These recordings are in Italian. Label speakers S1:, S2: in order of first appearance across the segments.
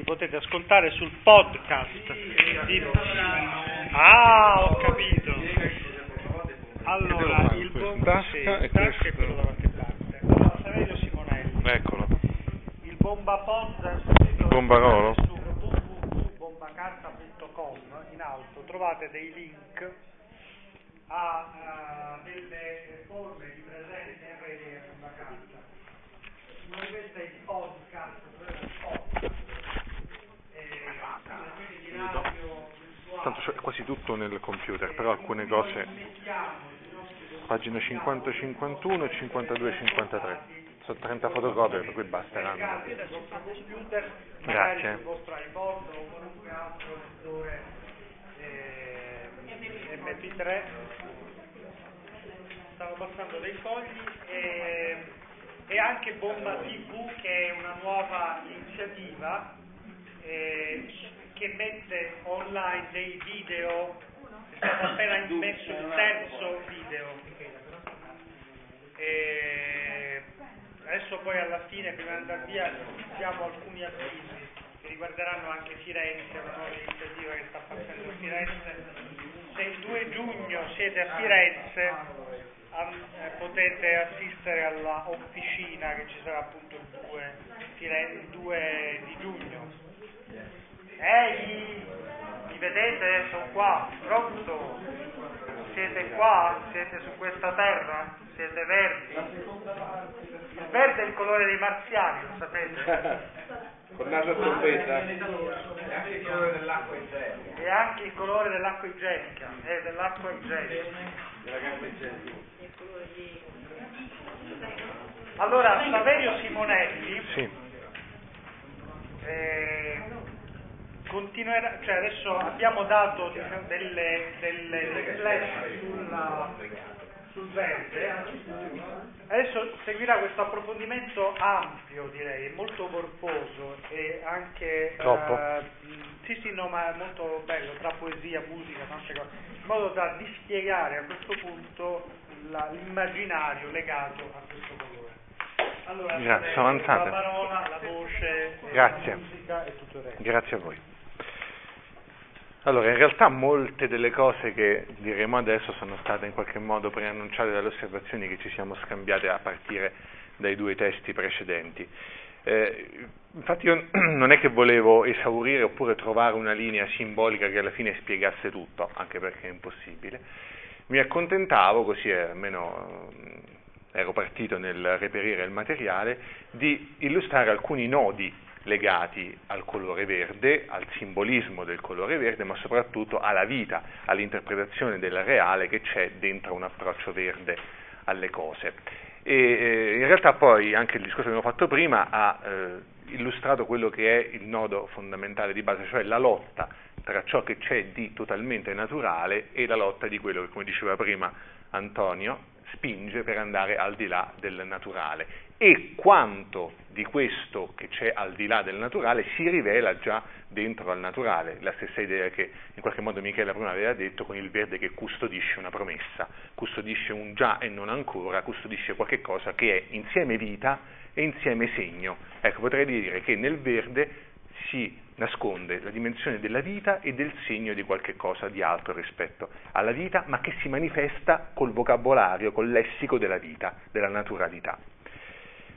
S1: li potete ascoltare sul podcast. Di... Ah, ho capito. Allora, il
S2: Tasca questo-
S1: è quello da qualche parte. Saverio Simonelli.
S2: Eccolo.
S1: Il bomba pod
S2: Bombarolo?
S1: su www.bombacarta.com in alto trovate dei link a eh, delle forme di presenza in rete di bomba carta. Come questo è il podcast, quello è il podcast. Virtuale.
S2: Tanto c'è quasi tutto nel computer, però alcune cose, pagina 50-51 e 52-53. Sono 30 fotocopie, per cui basteranno. Grazie.
S1: sul vostro iPod o qualunque altro lettore eh, MP3. Stavo passando dei fogli e, e anche Bomba TV che è una nuova iniziativa eh, che mette online dei video, è stato appena messo il terzo video. E adesso poi alla fine, prima di andare via, diamo alcuni avvisi che riguarderanno anche Firenze, una nuova iniziativa che sta partendo a Firenze. Se il 2 giugno siete a Firenze eh, potete assistere alla officina che ci sarà appunto il 2, Firen- il 2 di giugno. Ehi, mi vedete? Sono qua, pronto? Siete qua? Siete su questa terra? Siete verdi? Il verde è il colore dei marziani, lo sapete?
S3: Con naso trombetta.
S1: E anche il colore dell'acqua igienica, eh, dell'acqua igienica. Allora, Saverio Simonelli
S2: Sì,
S1: eh, continuerà, cioè adesso abbiamo dato diciamo, delle, delle riflesse sulla- sul verde, adesso seguirà questo approfondimento ampio direi, molto corposo e anche...
S2: Troppo?
S1: eh, sì sì no ma è molto bello, tra poesia, musica, tante cose, in modo da dispiegare a questo punto la- l'immaginario legato a questo colore. Allora,
S2: Grazie,
S1: eh,
S2: avanzate.
S1: la parola, la voce,
S2: Grazie.
S1: la musica e tutto il resto.
S2: grazie a voi. Allora, in realtà molte delle cose che diremo adesso sono state in qualche modo preannunciate dalle osservazioni che ci siamo scambiate a partire dai due testi precedenti. Eh, infatti io non è che volevo esaurire oppure trovare una linea simbolica che alla fine spiegasse tutto, anche perché è impossibile. Mi accontentavo, così almeno eh, ero partito nel reperire il materiale, di illustrare alcuni nodi legati al colore verde, al simbolismo del colore verde, ma soprattutto alla vita, all'interpretazione del reale che c'è dentro un approccio verde alle cose. E eh, in realtà poi anche il discorso che abbiamo fatto prima ha eh, illustrato quello che è il nodo fondamentale di base, cioè la lotta tra ciò che c'è di totalmente naturale e la lotta di quello che, come diceva prima Antonio, spinge per andare al di là del naturale e quanto di questo che c'è al di là del naturale si rivela già dentro al naturale, la stessa idea che in qualche modo Michele prima aveva detto con il verde che custodisce una promessa, custodisce un già e non ancora, custodisce qualche cosa che è insieme vita e insieme segno. Ecco, potrei dire che nel verde si nasconde la dimensione della vita e del segno di qualche cosa di altro rispetto alla vita, ma che si manifesta col vocabolario, col lessico della vita, della naturalità.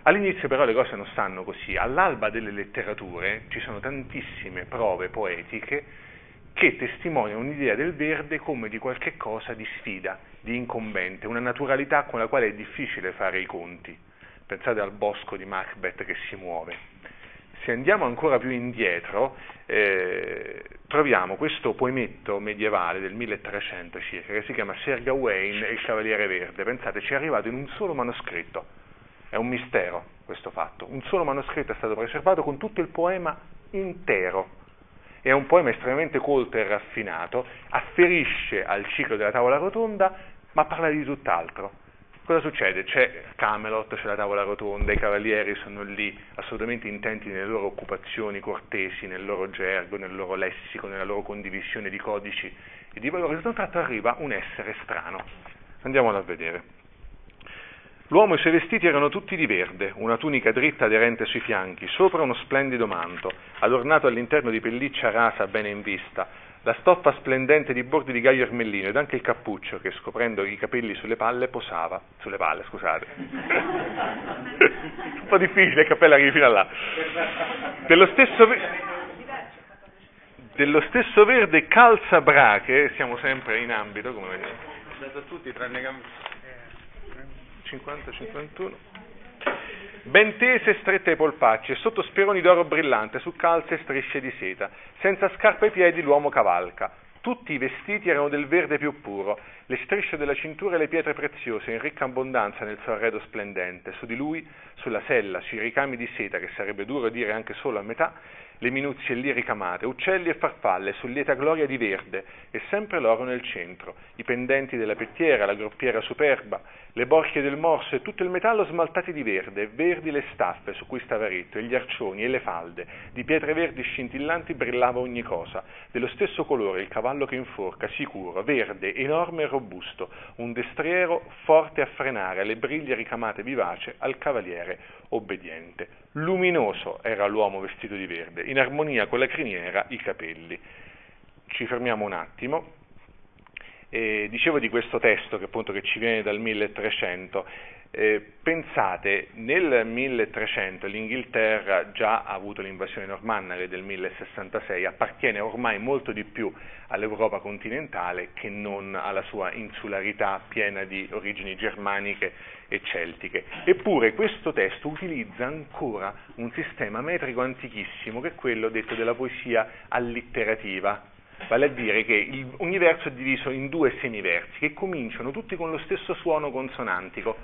S2: All'inizio però le cose non stanno così, all'alba delle letterature ci sono tantissime prove poetiche che testimoniano un'idea del verde come di qualche cosa di sfida, di incombente, una naturalità con la quale è difficile fare i conti. Pensate al bosco di Macbeth che si muove. Se andiamo ancora più indietro, eh, troviamo questo poemetto medievale del 1300 circa, che si chiama Sir Gawain e il Cavaliere Verde. Pensate, ci è arrivato in un solo manoscritto. È un mistero questo fatto. Un solo manoscritto è stato preservato con tutto il poema intero. È un poema estremamente colto e raffinato, afferisce al ciclo della tavola rotonda, ma parla di tutt'altro. Cosa succede? C'è Camelot, c'è la tavola rotonda, i cavalieri sono lì assolutamente intenti nelle loro occupazioni cortesi, nel loro gergo, nel loro lessico, nella loro condivisione di codici e di valori. Da un tratto arriva un essere strano. Andiamolo a vedere. L'uomo e i suoi vestiti erano tutti di verde, una tunica dritta aderente sui fianchi, sopra uno splendido manto, adornato all'interno di pelliccia rasa bene in vista, la stoffa splendente di bordi di gaio ermellino ed anche il cappuccio che, scoprendo i capelli sulle palle, posava. Sulle palle, scusate. Un po' difficile, il cappello arrivi fino a là. Dello stesso, dello stesso verde calza brache, siamo sempre in ambito, come vedete. Dato a tutti tranne 50-51 ben tese e strette ai polpacci e sotto speroni d'oro brillante su calze e strisce di seta. Senza scarpe ai piedi l'uomo cavalca. Tutti i vestiti erano del verde più puro, le strisce della cintura e le pietre preziose in ricca abbondanza nel suo arredo splendente. Su di lui, sulla sella, sui ricami di seta, che sarebbe duro dire anche solo a metà, le minuzie lì ricamate, uccelli e farfalle su lieta gloria di verde e sempre l'oro nel centro, i pendenti della pettiera, la groppiera superba, le borchie del morso e tutto il metallo smaltati di verde, verdi le staffe su cui stava ritto, e gli arcioni e le falde, di pietre verdi scintillanti brillava ogni cosa, dello stesso colore il cavallo che inforca, sicuro, verde, enorme e robusto, un destriero forte a frenare le briglie ricamate vivace al cavaliere obbediente. Luminoso era l'uomo vestito di verde, in armonia con la criniera, i capelli. Ci fermiamo un attimo. E dicevo di questo testo che appunto che ci viene dal 1300. Eh, pensate, nel 1300 l'Inghilterra già ha avuto l'invasione normanna che del 1066, appartiene ormai molto di più all'Europa continentale che non alla sua insularità piena di origini germaniche e celtiche. Eppure questo testo utilizza ancora un sistema metrico antichissimo che è quello detto della poesia allitterativa, vale a dire che ogni verso è diviso in due semiversi che cominciano tutti con lo stesso suono consonantico,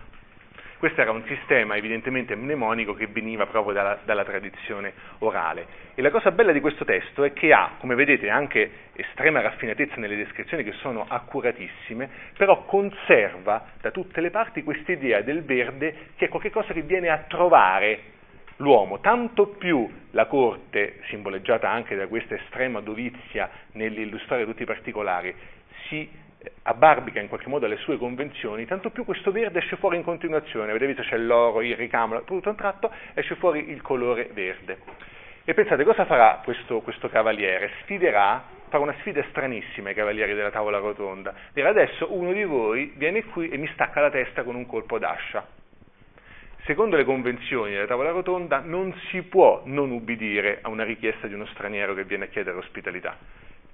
S2: questo era un sistema evidentemente mnemonico che veniva proprio dalla, dalla, tradizione orale. E la cosa bella di questo testo è che ha, come vedete, anche estrema raffinatezza nelle descrizioni che sono accuratissime, però conserva da tutte le parti questa idea del verde che è qualcosa che viene a trovare l'uomo, tanto più la corte, simboleggiata anche da questa estrema dovizia nell'illustrare tutti i particolari, si abbarbica in qualche modo alle sue convenzioni, tanto più questo verde esce fuori in continuazione, avete visto c'è l'oro, il ricamo, tutto a un tratto esce fuori il colore verde. E pensate cosa farà questo, questo cavaliere? Sfiderà, farà una sfida stranissima ai cavalieri della tavola rotonda. Dirà adesso uno di voi viene qui e mi stacca la testa con un colpo d'ascia. Secondo le convenzioni della tavola rotonda non si può non ubbidire a una richiesta di uno straniero che viene a chiedere ospitalità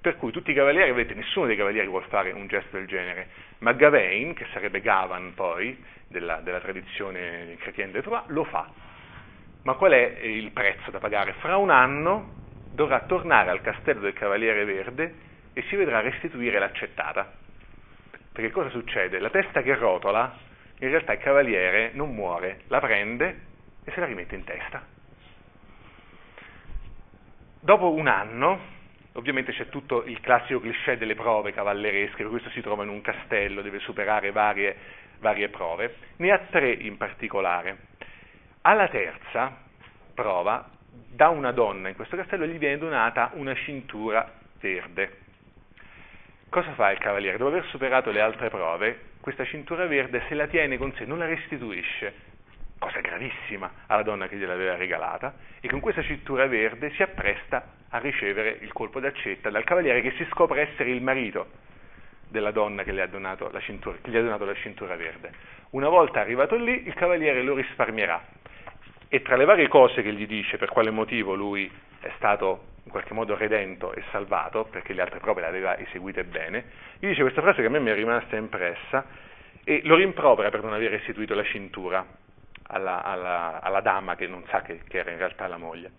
S2: per cui tutti i cavalieri, vedete, nessuno dei cavalieri vuole fare un gesto del genere, ma Gawain, che sarebbe Gavan poi, della, della tradizione chrétienne de Troyes, lo fa. Ma qual è il prezzo da pagare? Fra un anno dovrà tornare al castello del Cavaliere Verde e si vedrà restituire l'accettata. Perché cosa succede? La testa che rotola, in realtà il cavaliere non muore, la prende e se la rimette in testa. Dopo un anno Ovviamente c'è tutto il classico cliché delle prove cavalleresche, per questo si trova in un castello, deve superare varie, varie prove. Ne ha tre in particolare. Alla terza prova, da una donna in questo castello gli viene donata una cintura verde. Cosa fa il cavaliere? Dopo aver superato le altre prove, questa cintura verde se la tiene con sé, non la restituisce, cosa gravissima alla donna che gliel'aveva regalata, e con questa cintura verde si appresta a ricevere il colpo d'accetta dal cavaliere che si scopre essere il marito della donna che, cintura, che gli ha donato la cintura verde. Una volta arrivato lì, il cavaliere lo risparmierà e tra le varie cose che gli dice per quale motivo lui è stato in qualche modo redento e salvato, perché le altre prove le aveva eseguite bene, gli dice questa frase che a me mi è rimasta impressa e lo rimprovera per non aver restituito la cintura alla, alla, alla dama che non sa che, che era in realtà la moglie.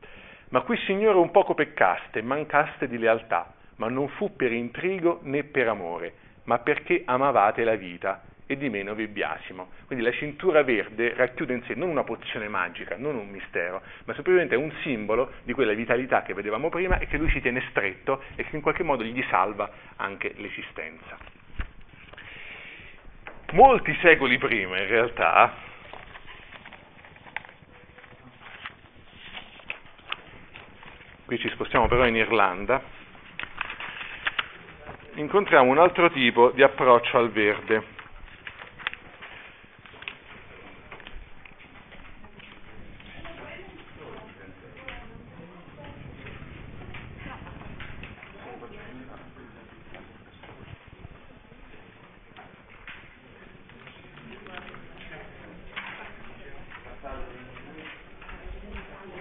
S2: Ma qui, Signore, un poco peccaste, mancaste di lealtà, ma non fu per intrigo né per amore, ma perché amavate la vita e di meno vi biasimo. Quindi la cintura verde racchiude in sé non una pozione magica, non un mistero, ma semplicemente un simbolo di quella vitalità che vedevamo prima e che lui ci tiene stretto e che in qualche modo gli salva anche l'esistenza. Molti secoli prima, in realtà, qui ci spostiamo però in Irlanda, incontriamo un altro tipo di approccio al verde.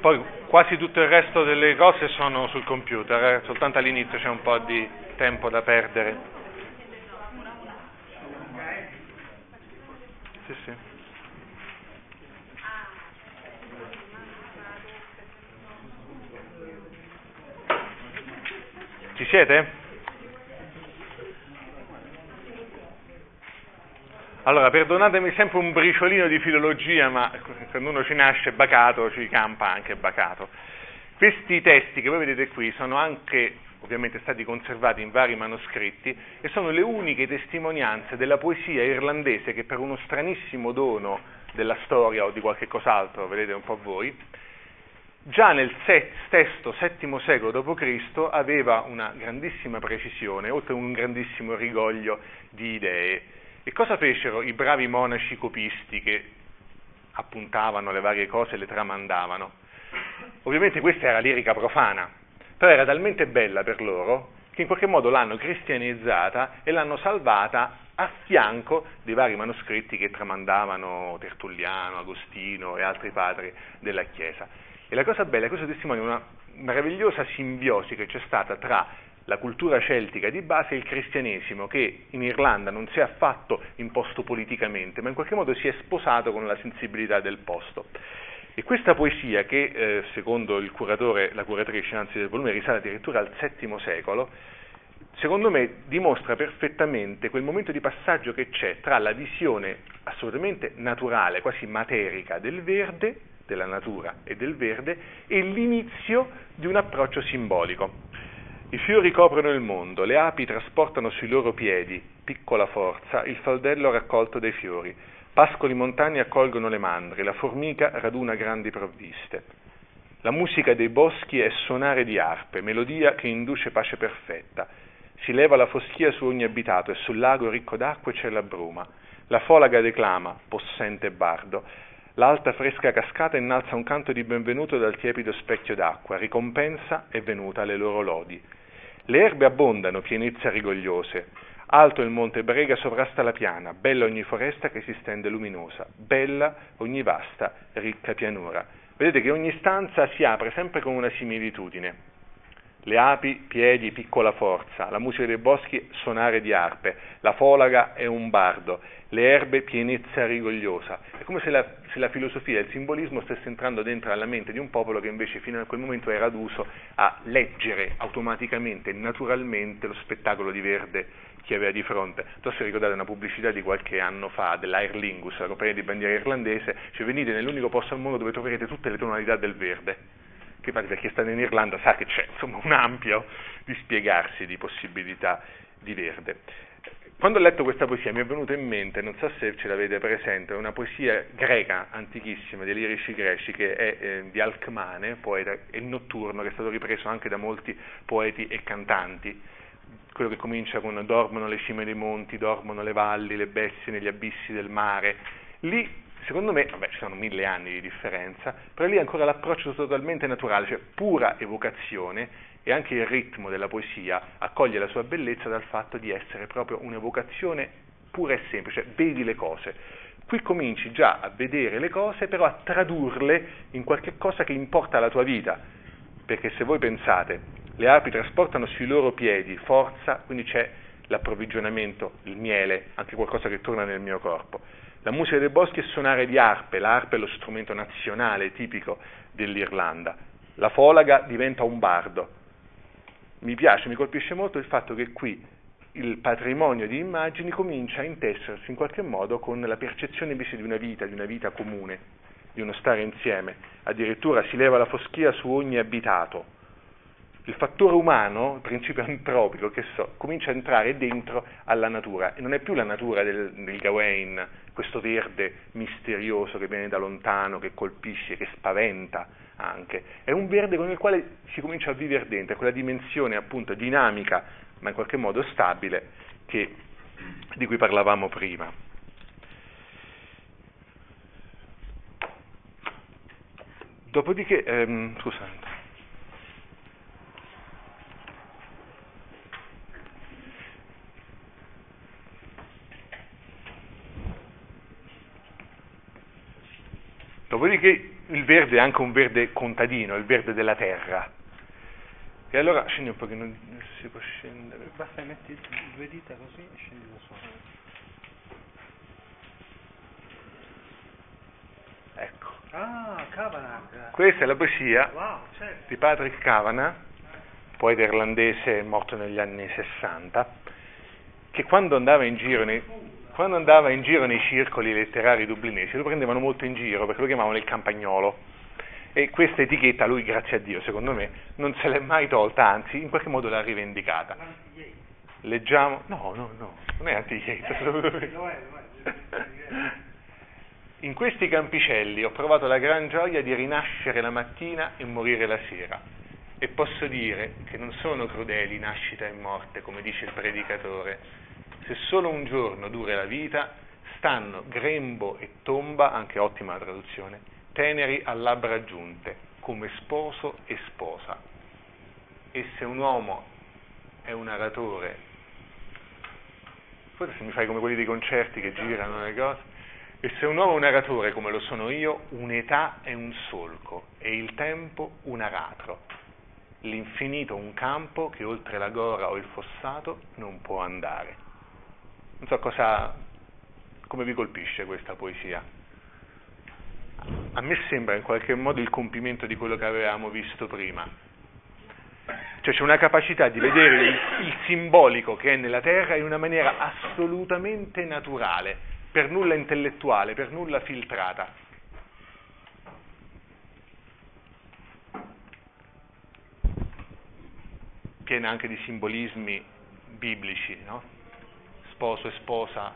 S2: Poi quasi tutto il resto delle cose sono sul computer, eh? soltanto all'inizio c'è un po' di tempo da perdere. Sì, sì. Ci siete? Allora, perdonatemi sempre un briciolino di filologia, ma quando uno ci nasce bacato, ci campa anche bacato. Questi testi che voi vedete qui sono anche ovviamente stati conservati in vari manoscritti e sono le uniche testimonianze della poesia irlandese che per uno stranissimo dono della storia o di qualche cos'altro, vedete un po' voi, già nel VI-VII secolo d.C. aveva una grandissima precisione, oltre a un grandissimo rigoglio di idee e cosa fecero i bravi monaci copisti che appuntavano le varie cose e le tramandavano? Ovviamente questa era lirica profana, però era talmente bella per loro che in qualche modo l'hanno cristianizzata e l'hanno salvata a fianco dei vari manoscritti che tramandavano Tertulliano, Agostino e altri padri della Chiesa. E la cosa bella è che questo testimonia una meravigliosa simbiosi che c'è stata tra la cultura celtica di base è il cristianesimo che in Irlanda non si è affatto imposto politicamente, ma in qualche modo si è sposato con la sensibilità del posto. E questa poesia, che eh, secondo il curatore, la curatrice anzi del volume risale addirittura al VII secolo, secondo me dimostra perfettamente quel momento di passaggio che c'è tra la visione assolutamente naturale, quasi materica del verde, della natura e del verde, e l'inizio di un approccio simbolico. I fiori coprono il mondo, le api trasportano sui loro piedi, piccola forza, il faldello raccolto dai fiori. Pascoli montani accolgono le mandre, la formica raduna grandi provviste. La musica dei boschi è suonare di arpe, melodia che induce pace perfetta. Si leva la foschia su ogni abitato e sul lago ricco d'acqua c'è la bruma. La folaga declama, possente bardo. L'alta fresca cascata innalza un canto di benvenuto dal tiepido specchio d'acqua, ricompensa è venuta alle loro lodi. Le erbe abbondano, pienezze rigogliose. Alto il monte Brega sovrasta la piana, bella ogni foresta che si stende luminosa, bella ogni vasta, ricca pianura. Vedete che ogni stanza si apre sempre con una similitudine. Le api, piedi, piccola forza, la musica dei boschi, suonare di arpe, la folaga è un bardo, le erbe, pienezza rigogliosa. È come se la, se la filosofia e il simbolismo stesse entrando dentro alla mente di un popolo che invece fino a quel momento era aduso a leggere automaticamente, naturalmente, lo spettacolo di verde che aveva di fronte. Non so se ricordate una pubblicità di qualche anno fa dell'Air Lingus, la compagnia di bandiera irlandese, cioè venite nell'unico posto al mondo dove troverete tutte le tonalità del verde che per chi sta in Irlanda sa che c'è insomma, un ampio dispiegarsi di possibilità di verde. Quando ho letto questa poesia mi è venuta in mente, non so se ce l'avete presente, una poesia greca antichissima dei lirici greci che è eh, di Alcmane, poeta e notturno, che è stato ripreso anche da molti poeti e cantanti. Quello che comincia con dormono le cime dei monti, dormono le valli, le bestie negli abissi del mare. Lì secondo me, vabbè ci sono mille anni di differenza, però lì ancora l'approccio totalmente naturale, cioè pura evocazione e anche il ritmo della poesia accoglie la sua bellezza dal fatto di essere proprio un'evocazione pura e semplice, vedi le cose. Qui cominci già a vedere le cose, però a tradurle in qualche cosa che importa alla tua vita, perché se voi pensate, le api trasportano sui loro piedi forza, quindi c'è l'approvvigionamento, il miele, anche qualcosa che torna nel mio corpo la musica dei boschi è suonare di arpe, l'arpa è lo strumento nazionale tipico dell'Irlanda. La folaga diventa un bardo. Mi piace, mi colpisce molto il fatto che qui il patrimonio di immagini comincia a intessersi in qualche modo con la percezione invece di una vita, di una vita comune, di uno stare insieme. Addirittura si leva la foschia su ogni abitato, il fattore umano, il principio antropico, che so, comincia a entrare dentro alla natura e non è più la natura del, del Gawain, questo verde misterioso che viene da lontano, che colpisce, che spaventa anche, è un verde con il quale si comincia a vivere dentro, quella dimensione appunto dinamica, ma in qualche modo stabile, che, di cui parlavamo prima. Dopodiché, ehm, scusate, Dopodiché il verde è anche un verde contadino, il verde della terra. E allora scendi un pochino, si può scendere, basta metti due dita così e scendi da sopra. Ecco.
S1: Ah, Kavanagh.
S2: Questa è la poesia
S1: Wow, certo.
S2: di Patrick Kavanagh, poeta irlandese morto negli anni 60, che quando andava in giro nei, quando andava in giro nei circoli letterari dublinesi lo prendevano molto in giro perché lo chiamavano il campagnolo. E questa etichetta lui, grazie a Dio, secondo me, non se l'è mai tolta, anzi, in qualche modo l'ha rivendicata. Leggiamo. No, no, no, non è
S1: lo è.
S2: In questi campicelli ho provato la gran gioia di rinascere la mattina e morire la sera. E posso dire che non sono crudeli nascita e morte, come dice il predicatore. Se solo un giorno dura la vita, stanno grembo e tomba, anche ottima la traduzione, teneri a labbra giunte, come sposo e sposa. E se un uomo è un aratore, forse se mi fai come quelli dei concerti che girano le cose, e se un uomo è un aratore come lo sono io, un'età è un solco e il tempo un aratro. L'infinito un campo che oltre la gora o il fossato non può andare. Non so cosa, come vi colpisce questa poesia a me sembra in qualche modo il compimento di quello che avevamo visto prima. Cioè c'è una capacità di vedere il, il simbolico che è nella terra in una maniera assolutamente naturale, per nulla intellettuale, per nulla filtrata. Piena anche di simbolismi biblici, no? Sposo e sposa,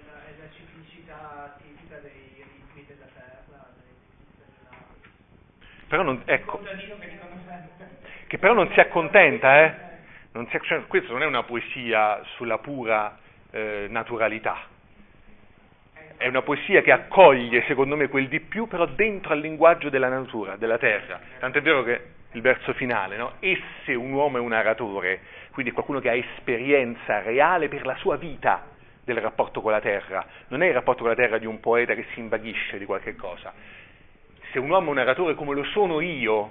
S4: la ciclicità tipica dei ritmi della terra, dei ritmi della...
S2: però non, ecco,
S4: che
S2: però non si accontenta, eh? Non si, cioè, questa non è una poesia sulla pura eh, naturalità, è una poesia che accoglie, secondo me, quel di più, però dentro al linguaggio della natura, della terra. Tanto è vero che il verso finale, no? Esse un uomo è un aratore, quindi qualcuno che ha esperienza reale per la sua vita del rapporto con la terra, non è il rapporto con la terra di un poeta che si invaghisce di qualche cosa. Se un uomo è un narratore come lo sono io,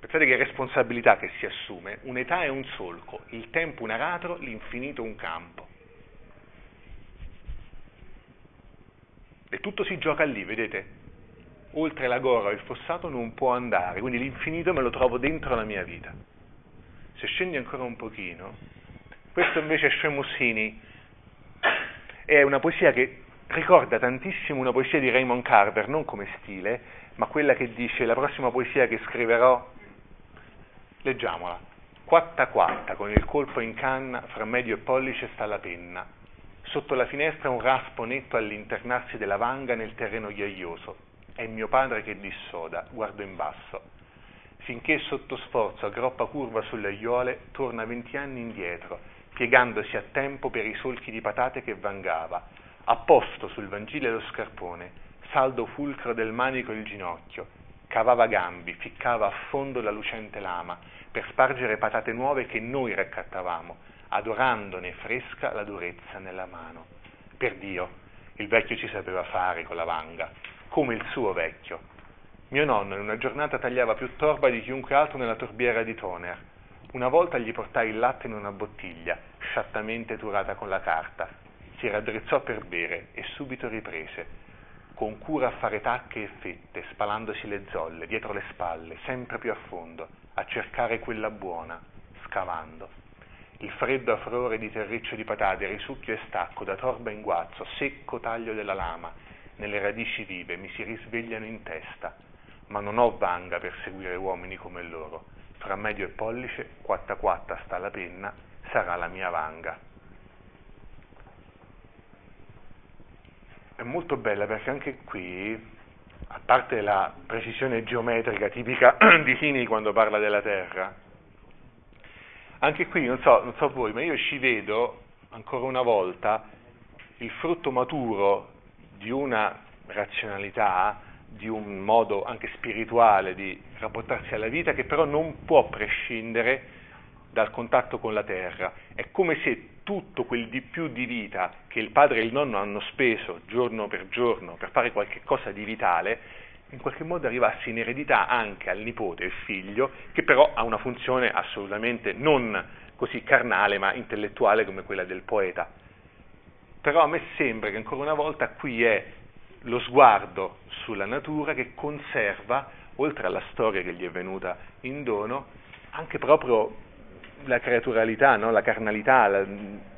S2: pensate che responsabilità che si assume, un'età è un solco, il tempo un aratro, l'infinito un campo. E tutto si gioca lì, vedete? Oltre la gora o il fossato non può andare, quindi l'infinito me lo trovo dentro la mia vita. Se scendi ancora un pochino, questo invece è Shemusini, è una poesia che ricorda tantissimo una poesia di Raymond Carver, non come stile, ma quella che dice la prossima poesia che scriverò, leggiamola, quatta quatta, con il colpo in canna, fra medio e pollice sta la penna, sotto la finestra un raspo netto all'internarsi della vanga nel terreno ghiaioso, è mio padre che dissoda, guardo in basso, finché sotto sforzo, a groppa curva sulle aiuole, torna venti anni indietro, piegandosi a tempo per i solchi di patate che vangava, a posto sul vangile lo scarpone, saldo fulcro del manico il ginocchio, cavava gambi, ficcava a fondo la lucente lama, per spargere patate nuove che noi raccattavamo, adorandone fresca la durezza nella mano. Per Dio, il vecchio ci sapeva fare con la vanga, come il suo vecchio. Mio nonno in una giornata tagliava più torba di chiunque altro nella torbiera di Toner, una volta gli portai il latte in una bottiglia, sciattamente turata con la carta. Si raddrizzò per bere e subito riprese, con cura a fare tacche e fette, spalandosi le zolle dietro le spalle, sempre più a fondo, a cercare quella buona, scavando. Il freddo afrore di terriccio di patate, risucchio e stacco, da torba in guazzo, secco taglio della lama, nelle radici vive, mi si risvegliano in testa, ma non ho vanga per seguire uomini come loro fra medio e pollice, quatta quatta sta la penna, sarà la mia vanga. È molto bella perché anche qui, a parte la precisione geometrica tipica di Sini quando parla della terra, anche qui, non so, non so voi, ma io ci vedo ancora una volta il frutto maturo di una razionalità di un modo anche spirituale di rapportarsi alla vita che però non può prescindere dal contatto con la terra. È come se tutto quel di più di vita che il padre e il nonno hanno speso giorno per giorno per fare qualche cosa di vitale, in qualche modo arrivasse in eredità anche al nipote e figlio, che però ha una funzione assolutamente non così carnale ma intellettuale come quella del poeta. Però a me sembra che ancora una volta qui è lo sguardo sulla natura che conserva, oltre alla storia che gli è venuta in dono, anche proprio la creaturalità, no? la carnalità, la,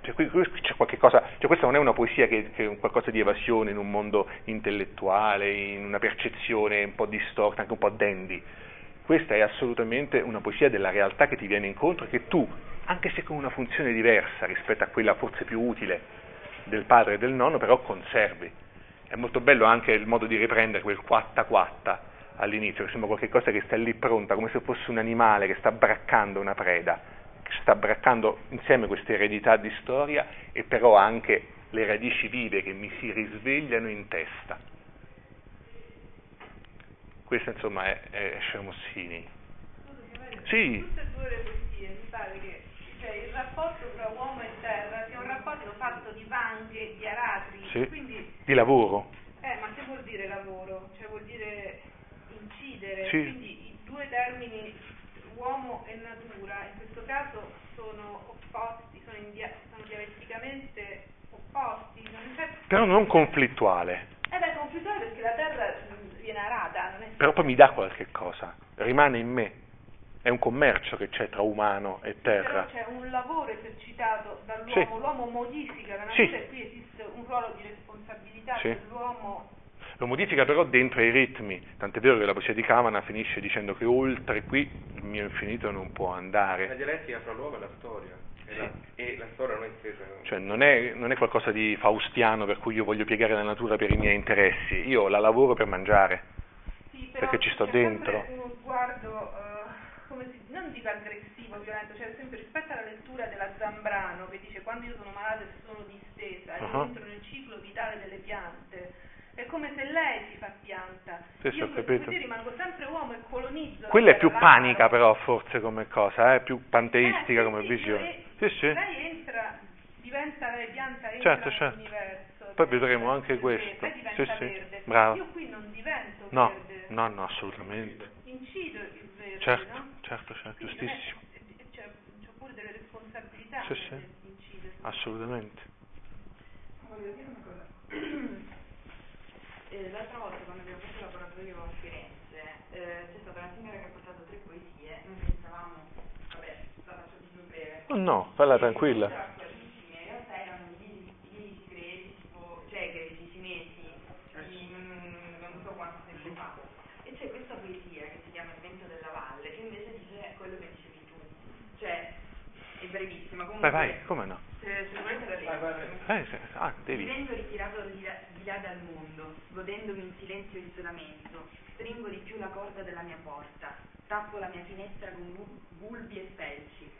S2: cioè, c'è cosa, cioè questa non è una poesia che, che, è qualcosa di evasione in un mondo intellettuale, in una percezione un po' distorta, anche un po' dandy. Questa è assolutamente una poesia della realtà che ti viene incontro e che tu, anche se con una funzione diversa rispetto a quella forse più utile del padre e del nonno, però conservi. È molto bello anche il modo di riprendere quel quatta quatta all'inizio, che sembra qualcosa che sta lì pronta, come se fosse un animale che sta braccando una preda, che sta braccando insieme queste eredità di storia e però anche le radici vive che mi si risvegliano in testa. Questa insomma è, è Scermossini.
S5: Sì. Tutte e due le poesie, mi pare che cioè, il rapporto tra uomo e terra sia un rapporto fatto di vanghe, di aratri,
S2: sì.
S5: quindi...
S2: Di lavoro.
S5: Eh, ma che vuol dire lavoro? Cioè vuol dire incidere,
S2: sì.
S5: quindi i due termini uomo e natura in questo caso sono opposti, sono, dia- sono dialetticamente opposti. Non
S2: Però non conflittuale.
S5: Eh beh, conflittuale perché la terra viene arata.
S2: Però poi mi dà qualche cosa, rimane in me. È un commercio che c'è tra umano e terra.
S5: Però c'è un lavoro esercitato dall'uomo, sì. l'uomo modifica la natura
S2: sì.
S5: e qui esiste un ruolo di responsabilità
S2: sì.
S5: dell'uomo
S2: lo modifica però dentro i ritmi, tant'è vero che la poesia di Kamana finisce dicendo che oltre qui il mio infinito non può andare.
S3: La dialettica fra l'uomo e la storia, e, la, e la, storia non è intesa.
S2: Cioè non è, non è, qualcosa di faustiano per cui io voglio piegare la natura per i miei interessi, io la lavoro per mangiare,
S5: sì,
S2: perché ci sto
S5: c'è
S2: dentro.
S5: uno sguardo, uh, come si, non dico aggressivo, violento, cioè esempio rispetto alla lettura della Zambrano che dice quando io sono malato e sono distesa, uh-huh. entro nel ciclo vitale delle piante, è come se lei si fa pianta.
S2: Sì,
S5: io così rimango sempre uomo e colonizzo.
S2: Quella è più panica però forse come cosa, eh? più panteistica
S5: eh,
S2: come
S5: sì,
S2: visione.
S5: Sì,
S2: sì.
S5: Lei entra, diventa lei pianta, entra
S2: certo, certo.
S5: nell'universo.
S2: Poi vedremo anche questo.
S5: Lei diventa
S2: sì,
S5: verde.
S2: Bravo.
S5: Io qui non divento
S2: no,
S5: verde.
S2: No, no, assolutamente.
S5: Incido il verde,
S2: certo,
S5: no?
S2: Certo, certo,
S5: Quindi
S2: giustissimo.
S5: È, cioè, c'ho pure delle responsabilità
S2: sì, sì.
S5: incidere.
S2: Assolutamente.
S6: Voglio dire una cosa. Eh, l'altra volta quando abbiamo fatto il laboratorio a Firenze eh, c'è stata una signora che ha portato tre poesie, noi pensavamo, vabbè, la faccio più breve.
S2: Oh no, falla tranquilla.
S6: In realtà erano gli segreti, tipo, cioè greci cinesi, di, mm, non so quanto tempo fa. E c'è questa poesia che si chiama Il vento della valle, che invece dice quello che dicevi tu. Cioè, è brevissima. Comunque,
S2: vai, vai, come no?
S6: Se, se volete la leggo.
S2: Eh, sì, ah, devi.
S6: Vivendo ritirato di là, di là dal mondo, godendomi e isolamento, stringo di più la corda della mia porta, tappo la mia finestra con bulbi e felci.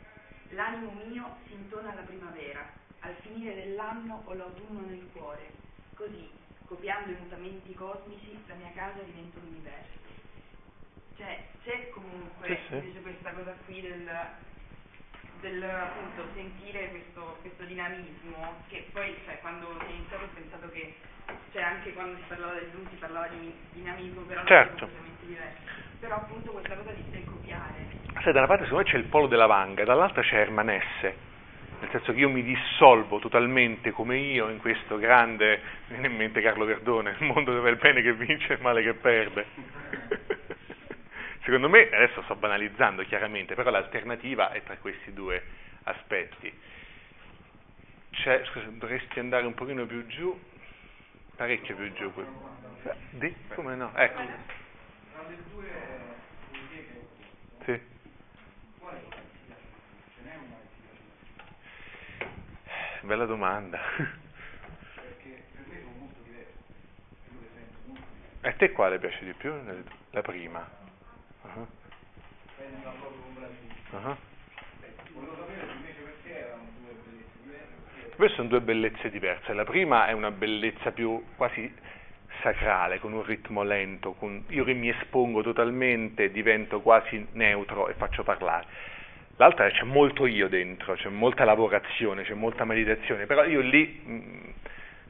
S6: L'animo mio si intona alla primavera, al finire dell'anno ho l'autunno nel cuore. Così, copiando i mutamenti cosmici, la mia casa diventa un universo. Cioè, c'è comunque
S2: Sì, sì.
S6: invece questa cosa qui del, del appunto sentire questo, questo dinamismo che poi cioè, quando ho iniziato ho pensato che cioè anche quando si parlava del blues si parlava di dinamismo però
S2: Certo.
S6: è completamente diverso però appunto questa cosa di del copiare
S2: Sai, da una parte secondo me c'è il polo della vanga, dall'altra c'è Ermanesse, nel senso che io mi dissolvo totalmente come io in questo grande, mi viene in mente Carlo Verdone, il mondo dove è il bene che vince e il male che perde. Secondo me, adesso sto banalizzando chiaramente, però l'alternativa è tra questi due aspetti. C'è, scusa, dovresti andare un pochino più giù, parecchio più giù. Di? Come no? Ecco.
S4: Tra le due
S2: Sì.
S4: quale ce n'è una che ti piace?
S2: Bella domanda. A te quale piace di più? La prima. Ah,
S4: Prendo proprio con Brasile.
S2: ah.
S4: Volevo sapere invece perché erano due bellezze diverse.
S2: Queste sono due bellezze diverse. La prima è una bellezza più quasi sacrale, con un ritmo lento, con- io che mi espongo totalmente, divento quasi neutro e faccio parlare. L'altra è c'è molto io dentro, c'è molta lavorazione, c'è molta meditazione, però io lì, mh,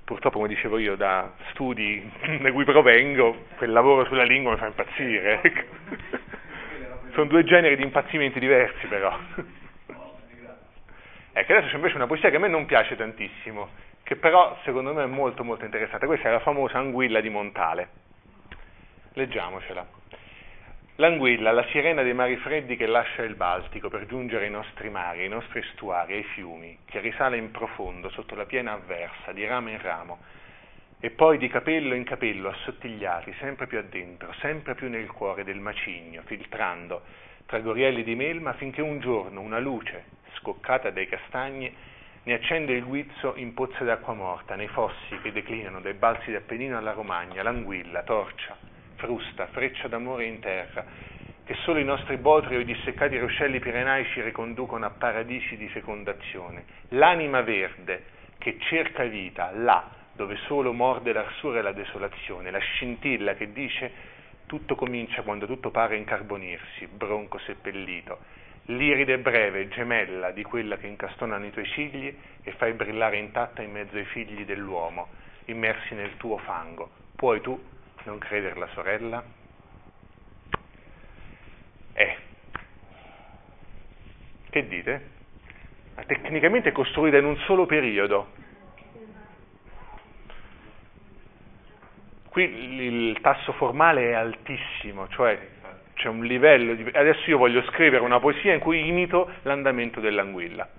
S2: purtroppo come dicevo io, da studi da cui provengo, quel lavoro sulla lingua mi fa impazzire. Sono due generi di impazzimenti diversi però. Ecco, adesso c'è invece una poesia che a me non piace tantissimo, che però secondo me è molto molto interessante. Questa è la famosa Anguilla di Montale. Leggiamocela. L'anguilla, la sirena dei mari freddi che lascia il Baltico per giungere ai nostri mari, ai nostri estuari, ai fiumi, che risale in profondo sotto la piena avversa, di ramo in ramo, e poi di capello in capello, assottigliati, sempre più addentro, sempre più nel cuore del macigno, filtrando tra gorielli di melma finché un giorno una luce, scoccata dai castagni, ne accende il guizzo in pozze d'acqua morta, nei fossi che declinano dai balzi d'Appennino alla Romagna, l'anguilla, torcia, frusta, freccia d'amore in terra, che solo i nostri botri o i disseccati ruscelli pirenaici riconducono a paradisi di fecondazione. L'anima verde che cerca vita là dove solo morde l'arsura e la desolazione, la scintilla che dice tutto comincia quando tutto pare incarbonirsi, bronco seppellito, l'iride breve, gemella di quella che incastonano i tuoi cigli e fai brillare intatta in mezzo ai figli dell'uomo, immersi nel tuo fango. Puoi tu non crederla, sorella? Eh. Che dite? Tecnicamente è costruita in un solo periodo. Qui il tasso formale è altissimo, cioè c'è un livello di... Adesso io voglio scrivere una poesia in cui imito l'andamento dell'anguilla,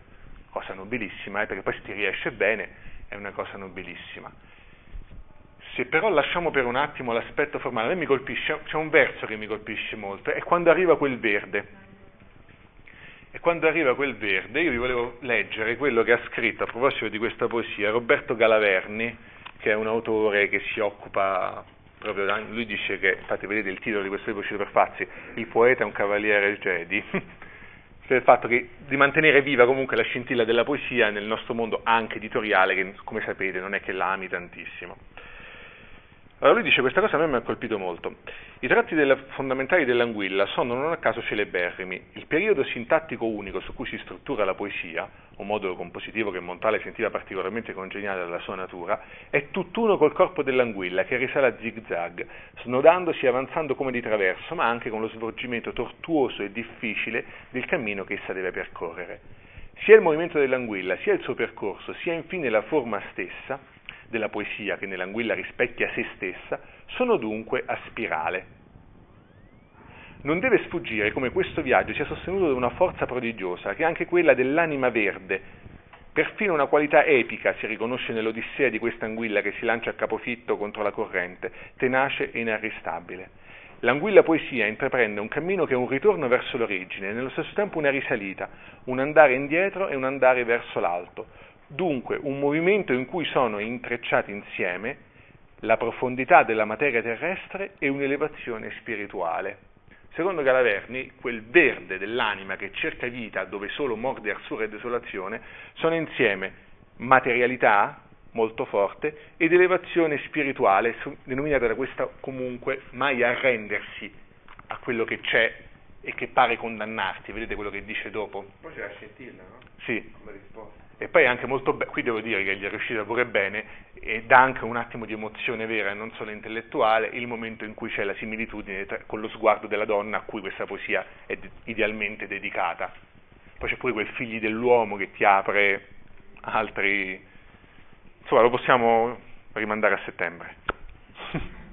S2: cosa nobilissima, eh, perché poi se ti riesce bene è una cosa nobilissima. Se però lasciamo per un attimo l'aspetto formale, a me mi colpisce, c'è un verso che mi colpisce molto, è quando arriva quel verde. E quando arriva quel verde, io vi volevo leggere quello che ha scritto a proposito di questa poesia Roberto Galaverni, che è un autore che si occupa proprio, lui dice che, infatti vedete il titolo di questo libro uscito per Fazzi, il poeta è un cavaliere Jedi, per il fatto che, di mantenere viva comunque la scintilla della poesia nel nostro mondo anche editoriale, che come sapete non è che la ami tantissimo. Allora lui dice questa cosa a me mi ha colpito molto. I tratti della, fondamentali dell'anguilla sono non a caso celeberrimi. Il periodo sintattico unico su cui si struttura la poesia, un modulo compositivo che Montale sentiva particolarmente congeniale alla sua natura, è tutt'uno col corpo dell'anguilla che risale a zig-zag, snodandosi e avanzando come di traverso, ma anche con lo svolgimento tortuoso e difficile del cammino che essa deve percorrere. Sia il movimento dell'anguilla, sia il suo percorso, sia infine la forma stessa, della poesia che nell'anguilla rispecchia se stessa, sono dunque a spirale. Non deve sfuggire come questo viaggio sia sostenuto da una forza prodigiosa, che è anche quella dell'anima verde. Perfino una qualità epica si riconosce nell'odissea di questa anguilla che si lancia a capofitto contro la corrente, tenace e inarrestabile. L'anguilla poesia intraprende un cammino che è un ritorno verso l'origine nello stesso tempo una risalita, un andare indietro e un andare verso l'alto, Dunque un movimento in cui sono intrecciati insieme la profondità della materia terrestre e un'elevazione spirituale. Secondo Galaverni, quel verde dell'anima che cerca vita dove solo morde arsura e desolazione sono insieme materialità molto forte ed elevazione spirituale denominata da questa comunque mai arrendersi a quello che c'è e che pare condannarti. Vedete quello che dice dopo?
S3: Poi c'è la scintilla, no?
S2: Sì.
S3: Come risposta.
S2: E poi è anche molto bello, qui devo dire che gli è riuscito pure bene e dà anche un attimo di emozione vera e non solo intellettuale il momento in cui c'è la similitudine tra, con lo sguardo della donna a cui questa poesia è de- idealmente dedicata. Poi c'è pure quel figli dell'uomo che ti apre altri... Insomma, lo possiamo rimandare a settembre.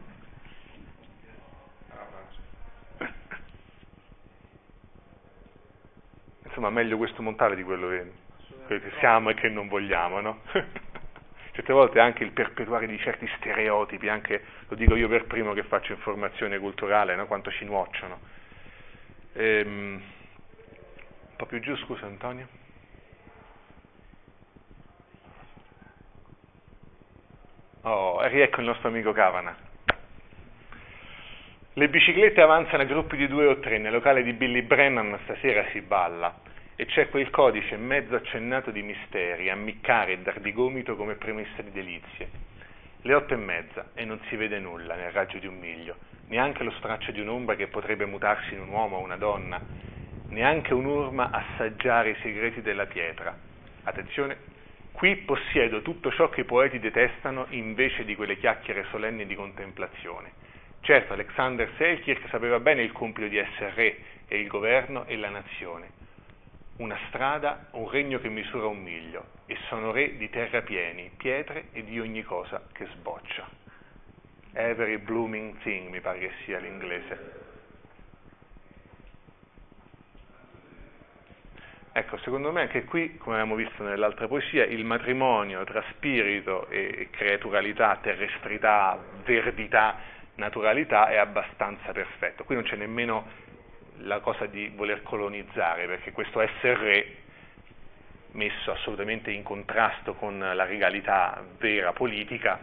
S2: Insomma, meglio questo montale di quello che che siamo e che non vogliamo, no? Certe volte anche il perpetuare di certi stereotipi, anche, lo dico io per primo che faccio informazione culturale, no? quanto ci nuocciono. Ehm, un po' più giù, scusa Antonio. Oh, e riecco il nostro amico Cavana. Le biciclette avanzano a gruppi di due o tre, nel locale di Billy Brennan stasera si balla e c'è quel codice mezzo accennato di misteri, ammiccare e dar di gomito come premessa di delizie. Le otto e mezza e non si vede nulla nel raggio di un miglio, neanche lo straccio di un'ombra che potrebbe mutarsi in un uomo o una donna, neanche un'urma assaggiare i segreti della pietra. Attenzione, qui possiedo tutto ciò che i poeti detestano invece di quelle chiacchiere solenni di contemplazione. Certo, Alexander Selkirk sapeva bene il compito di essere re e il governo e la nazione. Una strada, un regno che misura un miglio, e sono re di terrapieni, pietre e di ogni cosa che sboccia. Every blooming thing, mi pare che sia l'inglese. Ecco, secondo me anche qui, come abbiamo visto nell'altra poesia, il matrimonio tra spirito e creaturalità, terrestrità, verdità, naturalità è abbastanza perfetto. Qui non c'è nemmeno la cosa di voler colonizzare, perché questo essere re, messo assolutamente in contrasto con la regalità vera politica,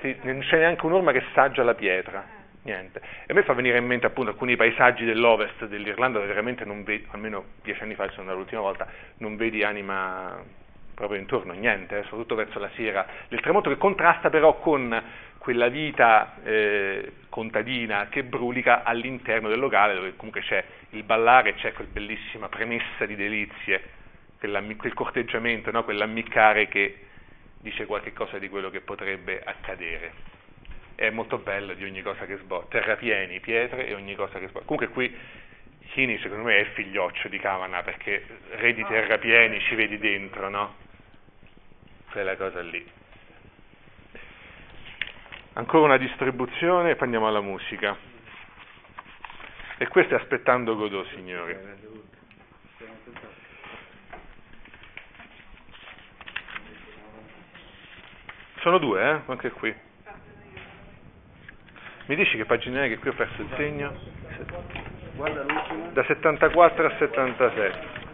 S2: sì, non c'è neanche un'orma che saggia la pietra niente. E a me fa venire in mente appunto alcuni paesaggi dell'ovest dell'Irlanda dove veramente non vedi, almeno dieci anni fa sono andato l'ultima volta, non vedi anima proprio intorno, niente, eh, soprattutto verso la sera del tramonto che contrasta però con quella vita eh, contadina che brulica all'interno del locale dove comunque c'è il ballare, c'è quella bellissima premessa di delizie, quel corteggiamento, no? quell'ammiccare che dice qualche cosa di quello che potrebbe accadere è molto bello di ogni cosa che sboccia, terrapieni, pietre e ogni cosa che sboccia. Comunque qui Chini secondo me è il figlioccio di Cavana perché re di terrapieni ci vedi dentro, no? Quella cosa lì. Ancora una distribuzione e poi andiamo alla musica. E questo è aspettando Godot, signori. Sono due, eh? Anche qui. Mi dici che pagina è che qui ho perso il segno? Da 74 a 77.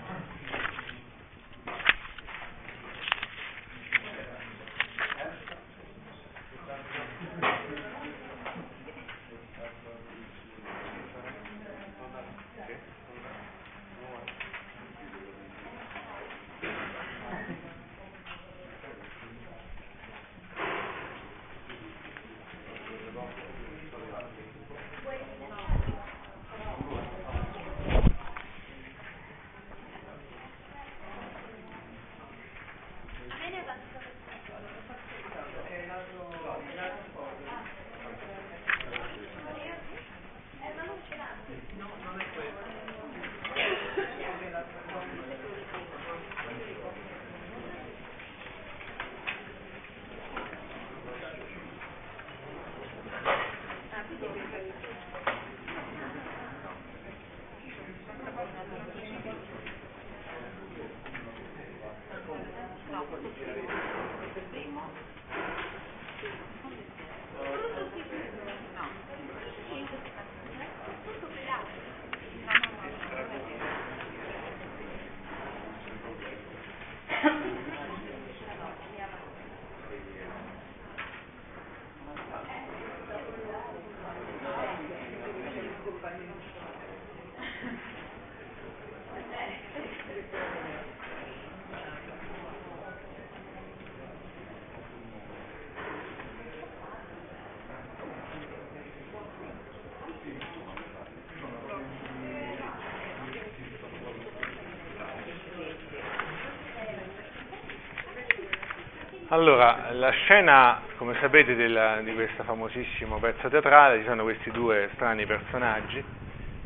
S2: Allora, la scena, come sapete, della, di questo famosissimo pezzo teatrale, ci sono questi due strani personaggi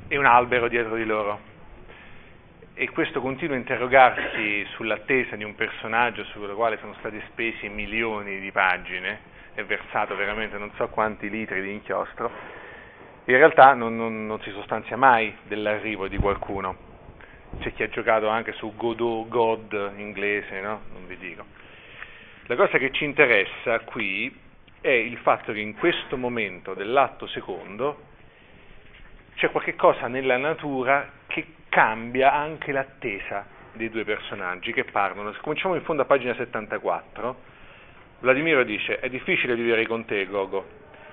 S2: e un albero dietro di loro. E questo continua a interrogarsi sull'attesa di un personaggio su quale sono stati spesi milioni di pagine e versato veramente non so quanti litri di inchiostro, in realtà non, non, non si sostanzia mai dell'arrivo di qualcuno. C'è chi ha giocato anche su Godot, God inglese, no? Non vi dico. La cosa che ci interessa qui è il fatto che in questo momento dell'atto secondo c'è qualche cosa nella natura che cambia anche l'attesa dei due personaggi che parlano. Cominciamo in fondo a pagina 74, Vladimiro dice è difficile vivere con te, Gogo,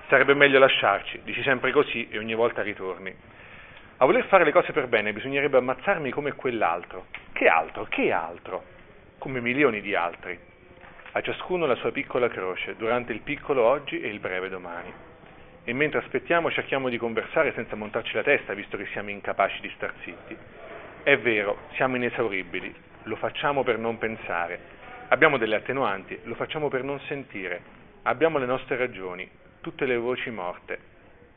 S2: sarebbe meglio lasciarci, dici sempre così e ogni volta ritorni. A voler fare le cose per bene bisognerebbe ammazzarmi come quell'altro. Che altro? Che altro? Come milioni di altri a ciascuno la sua piccola croce, durante il piccolo oggi e il breve domani. e mentre aspettiamo cerchiamo di conversare senza montarci la testa, visto che siamo incapaci di star zitti. È vero, siamo inesauribili, lo facciamo per non pensare, abbiamo delle attenuanti, lo facciamo per non sentire, abbiamo le nostre ragioni, tutte le voci morte,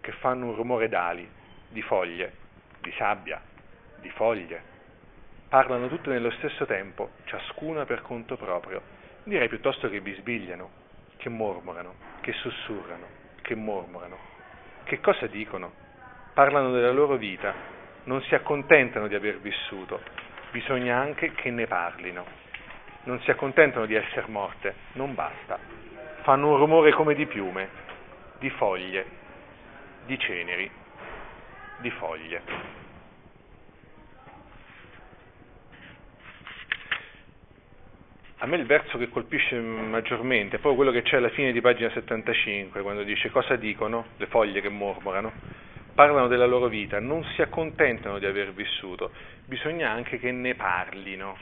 S2: che fanno un rumore d'ali, di foglie, di sabbia, di foglie. Parlano tutte nello stesso tempo, ciascuna per conto proprio. Direi piuttosto che bisbigliano, che mormorano, che sussurrano, che mormorano. Che cosa dicono? Parlano della loro vita, non si accontentano di aver vissuto, bisogna anche che ne parlino. Non si accontentano di essere morte, non basta. Fanno un rumore come di piume, di foglie, di ceneri, di foglie. A me il verso che colpisce maggiormente è proprio quello che c'è alla fine di pagina 75, quando dice cosa dicono le foglie che mormorano, parlano della loro vita, non si accontentano di aver vissuto, bisogna anche che ne parlino.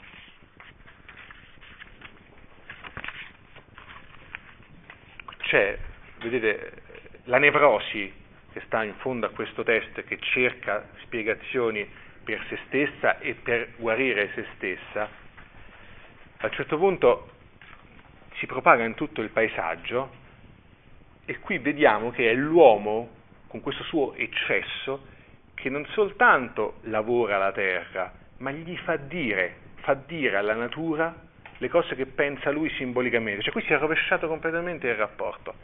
S2: C'è, vedete, la nevrosi che sta in fondo a questo testo e che cerca spiegazioni per se stessa e per guarire se stessa, a un certo punto si propaga in tutto il paesaggio e qui vediamo che è l'uomo con questo suo eccesso che non soltanto lavora la terra, ma gli fa dire, fa dire alla natura le cose che pensa lui simbolicamente. Cioè qui si è rovesciato completamente il rapporto.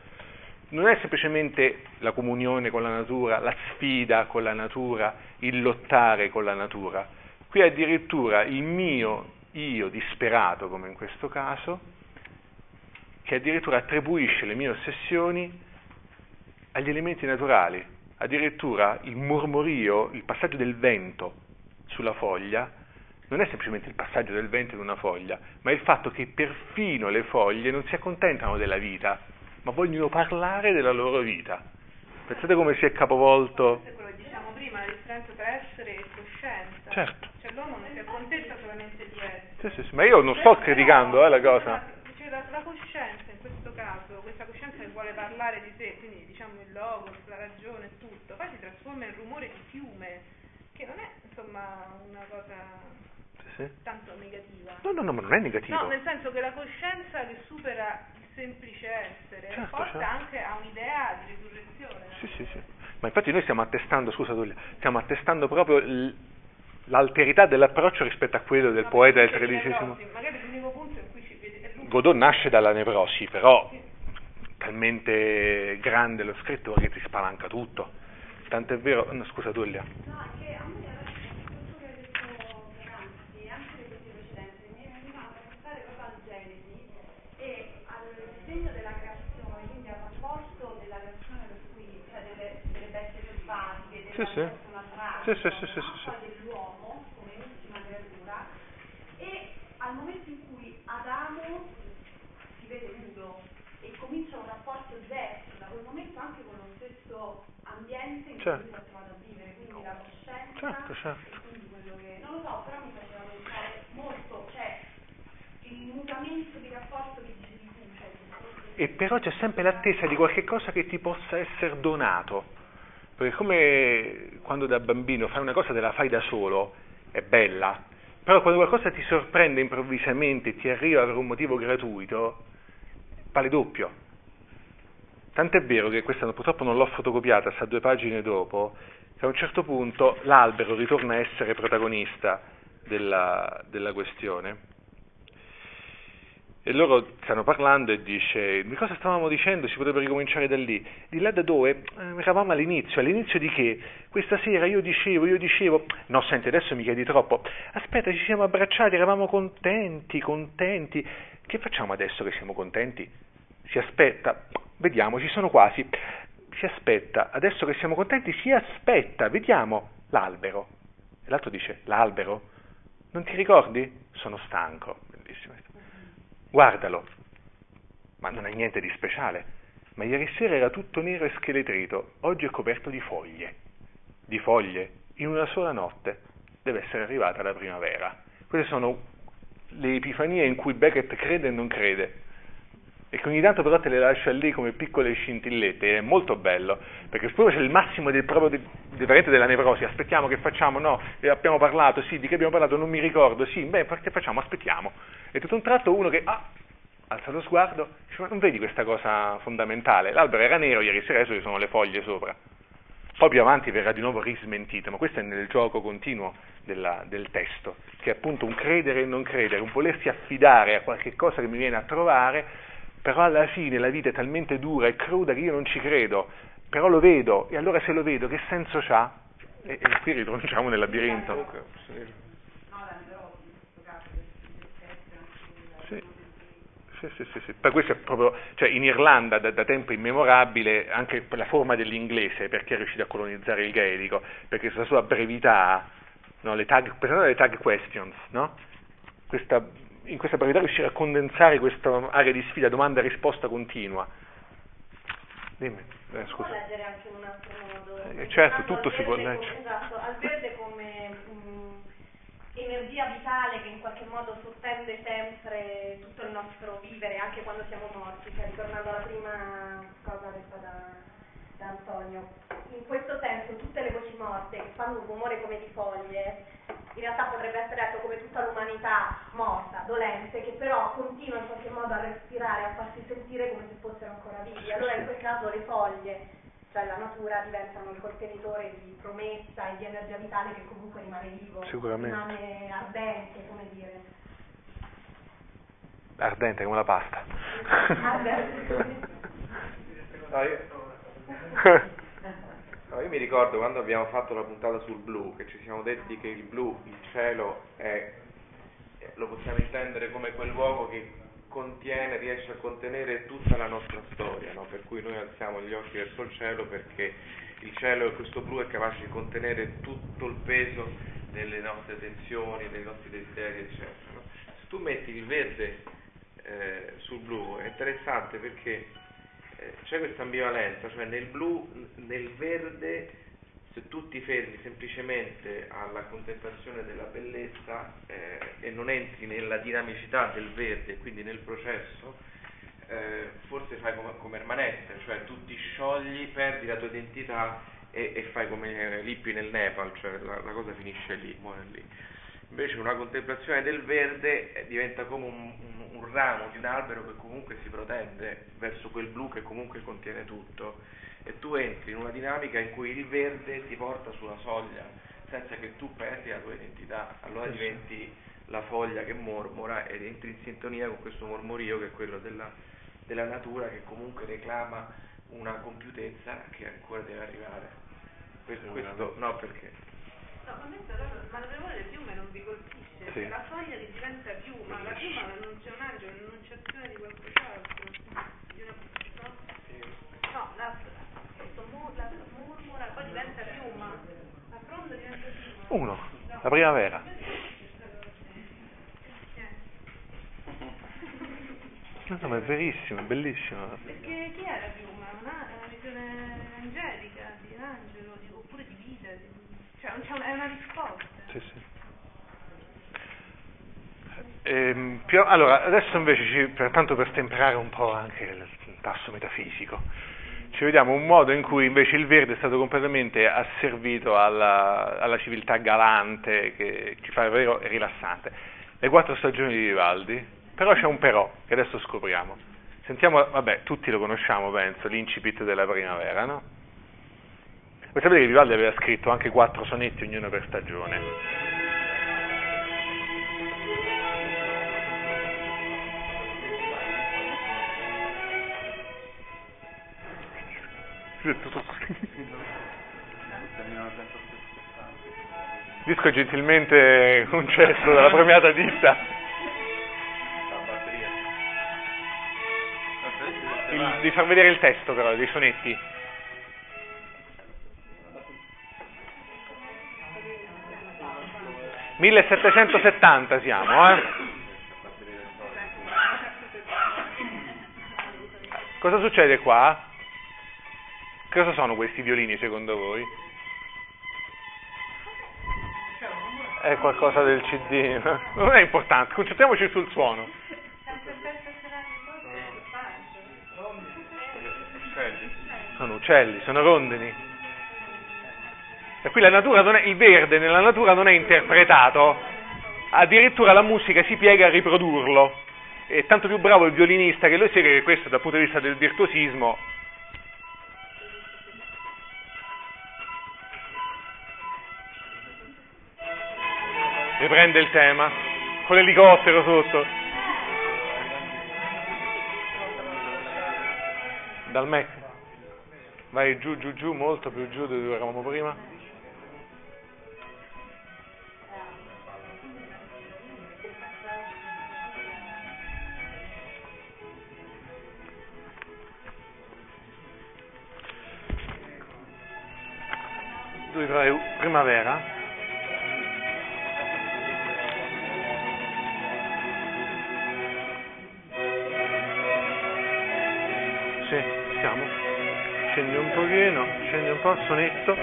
S2: Non è semplicemente la comunione con la natura, la sfida con la natura, il lottare con la natura. Qui addirittura il mio io disperato, come in questo caso, che addirittura attribuisce le mie ossessioni agli elementi naturali. Addirittura il mormorio, il passaggio del vento sulla foglia, non è semplicemente il passaggio del vento in una foglia, ma è il fatto che perfino le foglie non si accontentano della vita, ma vogliono parlare della loro vita. Pensate come si è capovolto.
S5: Questo è quello che diciamo prima, la differenza tra essere e coscienza.
S2: Certo.
S5: Cioè l'uomo non si accontenta solamente di.
S2: Sì, sì, sì, ma io non sto criticando eh, la cosa.
S5: Cioè, la, la coscienza in questo caso, questa coscienza che vuole parlare di sé, quindi diciamo il logos, la ragione, tutto, poi si trasforma in rumore di fiume, che non è insomma una cosa
S2: sì.
S5: tanto negativa.
S2: No, no, no, ma non è negativo.
S5: No, nel senso che la coscienza che supera il semplice essere
S2: Certo,
S5: porta
S2: certo.
S5: anche a un'idea di risurrezione.
S2: Sì, sì, sì. Ma infatti noi stiamo attestando, scusa Tullio, stiamo attestando proprio l- l'alterità dell'approccio rispetto a quello del poeta del XIII. Godot nasce dalla nevrosi, però talmente grande lo scrittore che ti spalanca tutto. Tant'è vero, no, scusa Tullio.
S7: No, che a me adesso questo che hai detto poc'anzi, anche le questioni precedenti, mi veniva a pensare proprio al Genesi e al disegno della creazione, quindi al rapporto della creazione per cui, cioè delle, delle bestie selvatiche, della
S2: Sì, sì.
S7: persona tragica,
S2: Sì, sì, sì, sì, sì, sì.
S7: poi dell'uomo come ultima creatura e al momento in cui Adamo si vede nudo e comincia un rapporto diverso da quel momento anche con lo stesso ambiente in
S2: Certo.
S7: cui si è trovato a vivere, quindi la
S2: Certo, certo.
S7: e che non lo so, però mi faceva pensare molto, cioè il mutamento di rapporto che dicevi cioè il discorso
S2: E però c'è sempre l'attesa di qualche cosa che ti possa essere donato. Perché come quando da bambino fai una cosa te la fai da solo, è bella, però quando qualcosa ti sorprende improvvisamente e ti arriva per un motivo gratuito, vale doppio. Tant'è vero che questa purtroppo non l'ho fotocopiata, sta due pagine dopo, che a un certo punto l'albero ritorna a essere protagonista della, della questione. E loro stanno parlando e dice, di cosa stavamo dicendo? Si potrebbe ricominciare da lì. Di là da dove? Eh, eravamo all'inizio. All'inizio di che? Questa sera io dicevo, io dicevo, no senti adesso mi chiedi troppo. Aspetta, ci siamo abbracciati, eravamo contenti, contenti. Che facciamo adesso che siamo contenti? Si aspetta, vediamo, ci sono quasi. Si aspetta, adesso che siamo contenti, si aspetta, vediamo l'albero. E l'altro dice, l'albero? Non ti ricordi? Sono stanco. Bellissimo. Guardalo. Ma non è niente di speciale. Ma ieri sera era tutto nero e scheletrito, oggi è coperto di foglie. Di foglie, in una sola notte, deve essere arrivata la primavera. Queste sono le epifanie in cui Beckett crede e non crede. E che ogni tanto però te le lascia lì come piccole scintillette, è molto bello, perché poi c'è il massimo del proprio de, de, della nevrosi, aspettiamo che facciamo, no, e abbiamo parlato, sì, di che abbiamo parlato, non mi ricordo, sì, beh, che facciamo, aspettiamo. E tutto un tratto uno che, ah, alza lo sguardo, dice, ma non vedi questa cosa fondamentale? L'albero era nero, ieri sera ci sono le foglie sopra. Poi più avanti verrà di nuovo rismentito, ma questo è nel gioco continuo della, del testo, che è appunto un credere e non credere, un volersi affidare a qualche cosa che mi viene a trovare, però alla fine la vita è talmente dura e cruda che io non ci credo, però lo vedo, e allora se lo vedo che senso ha? E, e qui ritorniamo nel labirinto. Sì. Sì, sì, sì. Per questo è proprio, cioè in Irlanda da, da, tempo immemorabile anche per la forma dell'inglese, perché è riuscito a colonizzare il gaelico, perché questa sua brevità, no, le tag, alle tag questions, no? questa, in questa brevità riuscire a condensare questa area di sfida, domanda e risposta continua.
S7: Dimmi, eh, scusa. Può leggere anche in un altro modo?
S2: Eh, certo, tutto si può leggere.
S7: Esatto, al verde come energia vitale che in qualche modo sottende sempre tutto il nostro vivere, anche quando siamo morti, cioè ritornando alla prima cosa detta da, da Antonio. In questo senso tutte le voci morte che fanno un rumore come di foglie, in realtà potrebbe essere detto come tutta l'umanità morta, dolente, che però continua in qualche modo a respirare, a farsi sentire come se fossero ancora vivi. Allora in quel caso le foglie cioè la natura diventano il contenitore di promessa e di energia vitale che comunque rimane vivo, rimane ardente, come dire.
S2: Ardente come la pasta.
S3: Ardente. no, io... no, io mi ricordo quando abbiamo fatto la puntata sul blu, che ci siamo detti che il blu, il cielo, è, lo possiamo intendere come quel luogo che contiene, riesce a contenere tutta la nostra storia, no? per cui noi alziamo gli occhi verso il cielo perché il cielo e questo blu è capace di contenere tutto il peso delle nostre tensioni, dei nostri desideri, eccetera. No? Se tu metti il verde eh, sul blu è interessante perché eh, c'è questa ambivalenza, cioè nel blu, nel verde se tu ti fermi semplicemente alla contemplazione della bellezza eh, e non entri nella dinamicità del verde, quindi nel processo, eh, forse fai come, come Ermanette, cioè tu ti sciogli, perdi la tua identità e, e fai come Lippi nel Nepal, cioè la, la, cosa finisce lì, muore lì. Invece una contemplazione del verde eh, diventa come un, un, un ramo di un albero che comunque si protende verso quel blu che comunque contiene tutto e tu entri in una dinamica in cui il verde ti porta sulla soglia senza che tu perdi la tua identità, allora diventi la foglia che mormora ed entri in sintonia con questo mormorio che è quello della, della natura che comunque reclama una compiutezza che ancora deve arrivare. Questo, questo no perché?
S5: No, a me però ma la memoria del fiume non vi colpisce, sì. la foglia diventa piuma, la piuma non c'è un angelo, un'enunciazione di qualcos'altro, di una no? No, la, mormora, poi diventa piuma, la fronda diventa piuma.
S2: Uno, la primavera. No, ma è verissimo, è bellissimo.
S5: Perché chi era piuma? Una, una visione angelica, di un angelo, di, oppure di vita, di, cioè una, è una risposta.
S2: Sì, sì. Ehm, allora, adesso invece, ci, per, tanto per temperare un po' anche il tasso metafisico, ci vediamo un modo in cui invece il verde è stato completamente asservito alla, alla civiltà galante che ci fa davvero rilassante. Le quattro stagioni di Vivaldi, però c'è un però che adesso scopriamo. Sentiamo, vabbè, tutti lo conosciamo, penso, l'incipit della primavera, no? Voi sapete che Vivaldi aveva scritto anche quattro sonetti, ognuno per stagione. Disco gentilmente concesso dalla premiata ditta. Il, di far vedere il testo però, dei sonetti. 1770 siamo, eh? Cosa succede qua? Cosa sono questi violini secondo voi? È qualcosa del CD, non è importante, concentriamoci sul suono. Sono uccelli, sono rondini. E qui la natura non è, il verde nella natura non è interpretato, addirittura la musica si piega a riprodurlo. È tanto più bravo il violinista che lo segue che questo dal punto di vista del virtuosismo riprende il tema con l'elicottero sotto. Dal Mac. Vai giù, giù, giù, molto più giù di dove eravamo prima. Dove trovare primavera? Sì, siamo. Scendi un pochino, scendi un po' il sonetto.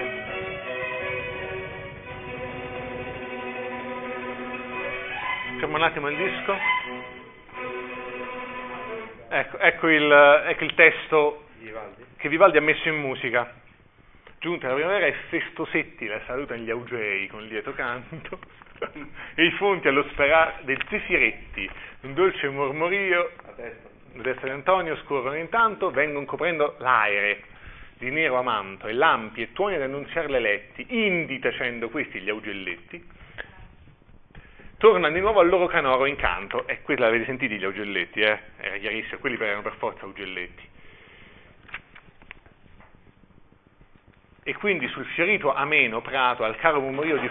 S2: Fermo un attimo il disco. Ecco, ecco, il, ecco il testo che Vivaldi ha messo in musica. Giunta la primavera e festosetti la salutano gli augei con lieto canto. E i fonti allo sperare dei zefiretti, un dolce mormorio. La destra di Antonio scorrono intanto, vengono coprendo l'aere di nero amanto e lampi e tuoni ad annunziare le letti, indi tacendo questi gli augelletti, tornano di nuovo al loro canoro incanto, e qui l'avete sentiti gli augelletti, eh? era chiarissimo, quelli erano per forza augelletti. E quindi sul fiorito ameno prato, al caro murmurio di,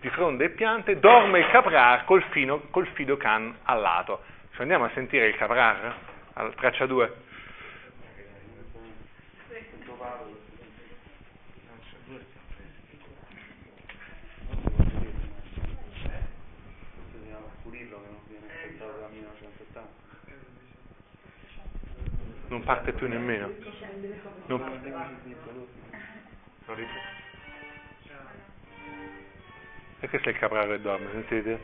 S2: di fronde e piante, dorme il caprar col, fino, col fido can al lato. Andiamo a sentire il caprar? Alla traccia 2. Non parte più nemmeno. Non... Non e questo è il capraro che dorme, sentite?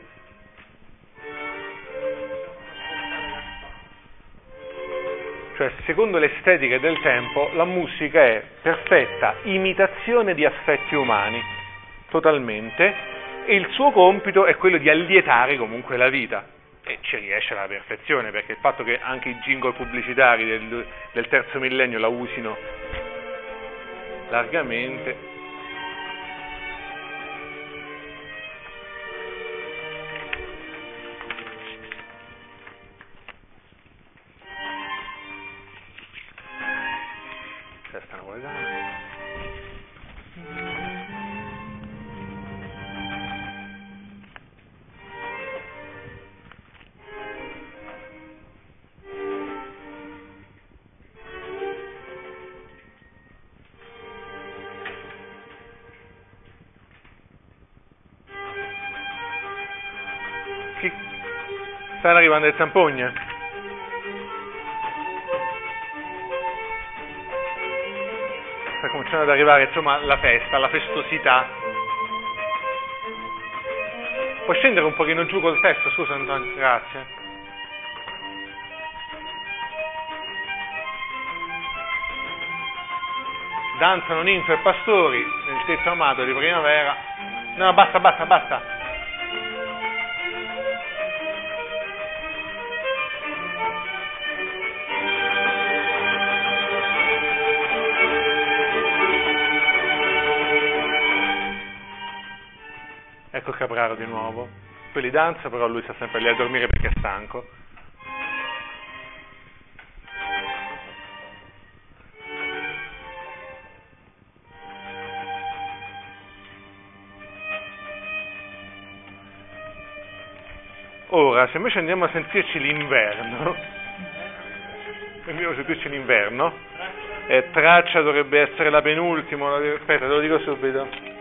S2: Cioè, secondo l'estetica del tempo, la musica è perfetta imitazione di affetti umani, totalmente, e il suo compito è quello di allietare comunque la vita. E ci riesce alla perfezione, perché il fatto che anche i jingle pubblicitari del, del terzo millennio la usino largamente. Questa è Stanno arrivando le zampogne? sta cominciando ad arrivare insomma la festa, la festosità. Puoi scendere un pochino giù col testo, scusa Antonio, grazie. Danzano ninfe e pastori nel tetto amato di primavera. No, basta, basta, basta. Capraro di nuovo. Quelli danza, però lui sta sempre lì a dormire perché è stanco. Ora, se invece andiamo a sentirci l'inverno, andiamo a sentirci l'inverno, e traccia dovrebbe essere la penultima, aspetta, te lo dico subito.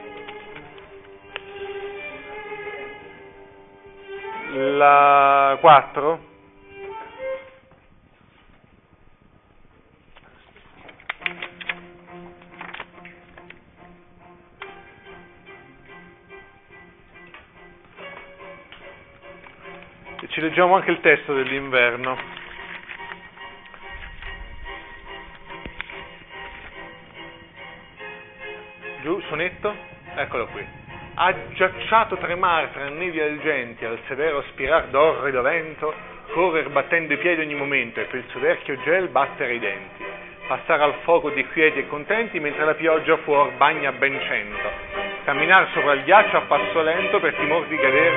S2: 4? E ci leggiamo anche il testo dell'inverno. giù, sonetto, eccolo qui. Aggiacciato tremare tra nevi algenti al severo spirar d'orrido vento, correr battendo i piedi ogni momento e per il soverchio gel battere i denti, passare al fuoco di quieti e contenti mentre la pioggia fuor bagna ben cento, camminare sopra il ghiaccio a passo lento per timor di cadere.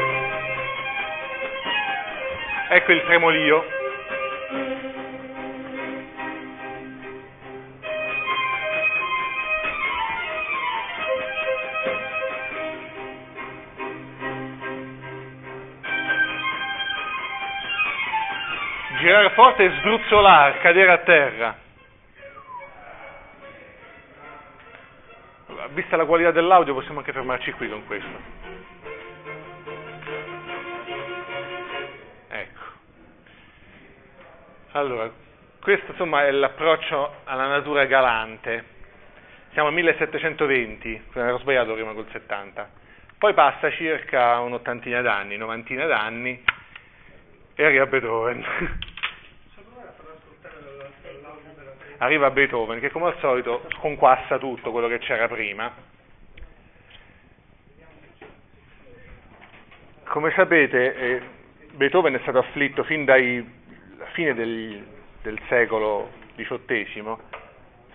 S2: Ecco il tremolio forte e sdruzzolare, cadere a terra. Vista la qualità dell'audio possiamo anche fermarci qui con questo. Ecco. Allora, questo insomma è l'approccio alla natura galante. Siamo al 1720, ero sbagliato prima col 70. Poi passa circa un'ottantina d'anni, novantina d'anni e arriva Beethoven. arriva Beethoven che come al solito sconquassa tutto quello che c'era prima. Come sapete eh, Beethoven è stato afflitto fin dalla fine del, del secolo XVIII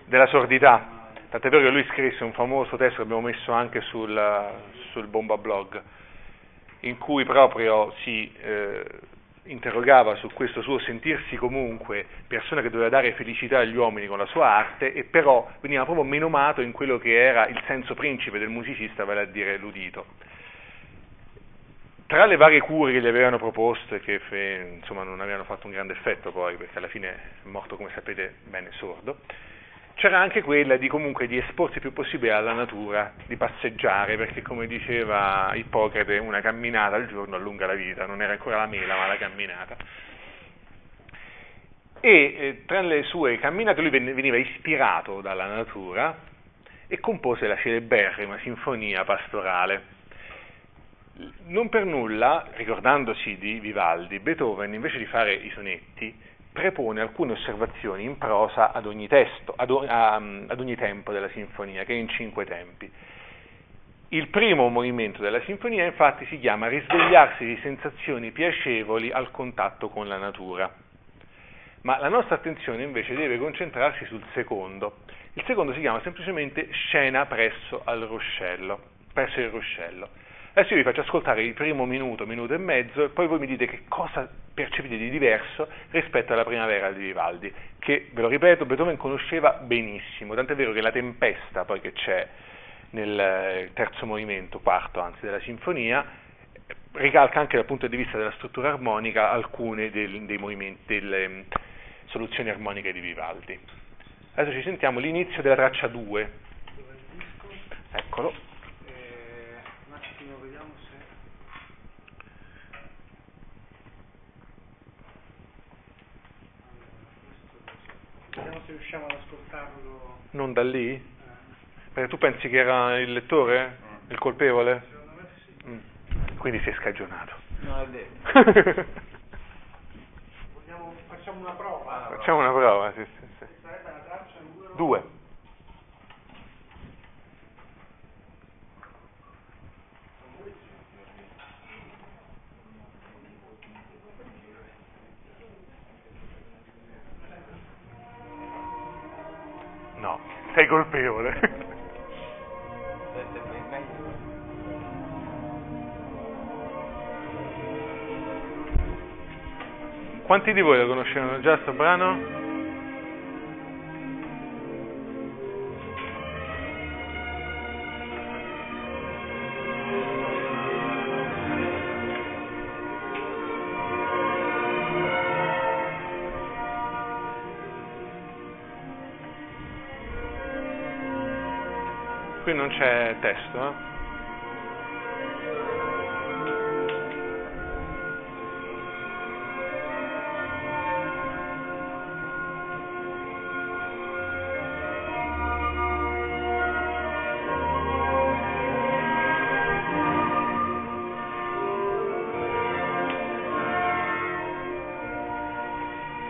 S2: della sordità, tant'è vero che lui scrisse un famoso testo che abbiamo messo anche sul, sul Bomba Blog, in cui proprio si eh, interrogava su questo suo sentirsi comunque persona che doveva dare felicità agli uomini con la sua arte e però veniva proprio menomato in quello che era il senso principe del musicista, vale a dire l'udito. Tra le varie cure che gli avevano proposto e che insomma, non avevano fatto un grande effetto poi, perché alla fine è morto come sapete bene sordo, c'era anche quella di comunque di esporsi più possibile alla natura, di passeggiare, perché come diceva Ippocrate, una camminata al giorno allunga la vita, non era ancora la mela, ma la camminata. E eh, tra le sue camminate lui veniva ispirato dalla natura e compose la celeberrima sinfonia pastorale. Non per nulla, ricordandosi di Vivaldi, Beethoven invece di fare i sonetti prepone alcune osservazioni in prosa ad ogni, testo, ad, ad ogni tempo della sinfonia, che è in cinque tempi. Il primo movimento della sinfonia infatti si chiama risvegliarsi di sensazioni piacevoli al contatto con la natura. Ma la nostra attenzione invece deve concentrarsi sul secondo. Il secondo si chiama semplicemente scena presso, ruscello, presso il ruscello. Adesso io vi faccio ascoltare il primo minuto, minuto e mezzo, e poi voi mi dite che cosa percepite di diverso rispetto alla primavera di Vivaldi, che, ve lo ripeto, Beethoven conosceva benissimo, tant'è vero che la tempesta poi che c'è nel eh, terzo movimento, quarto anzi, della sinfonia, ricalca anche dal punto di vista della struttura armonica alcune del, delle um, soluzioni armoniche di Vivaldi. Adesso ci sentiamo l'inizio della traccia 2. Eccolo.
S1: Vediamo se riusciamo ad ascoltarlo.
S2: Non da lì? Eh. Perché tu pensi che era il lettore? Mm. Il colpevole?
S1: Secondo me sì.
S2: Mm. Quindi si è scagionato.
S3: No, è vero.
S1: Vogliamo, facciamo una prova?
S2: Facciamo una prova, sì, sì, sì.
S1: Sarebbe la traccia numero...
S2: Due. Sei colpevole. Quanti di voi lo conoscevano già sto brano? Non c'è testo, eh?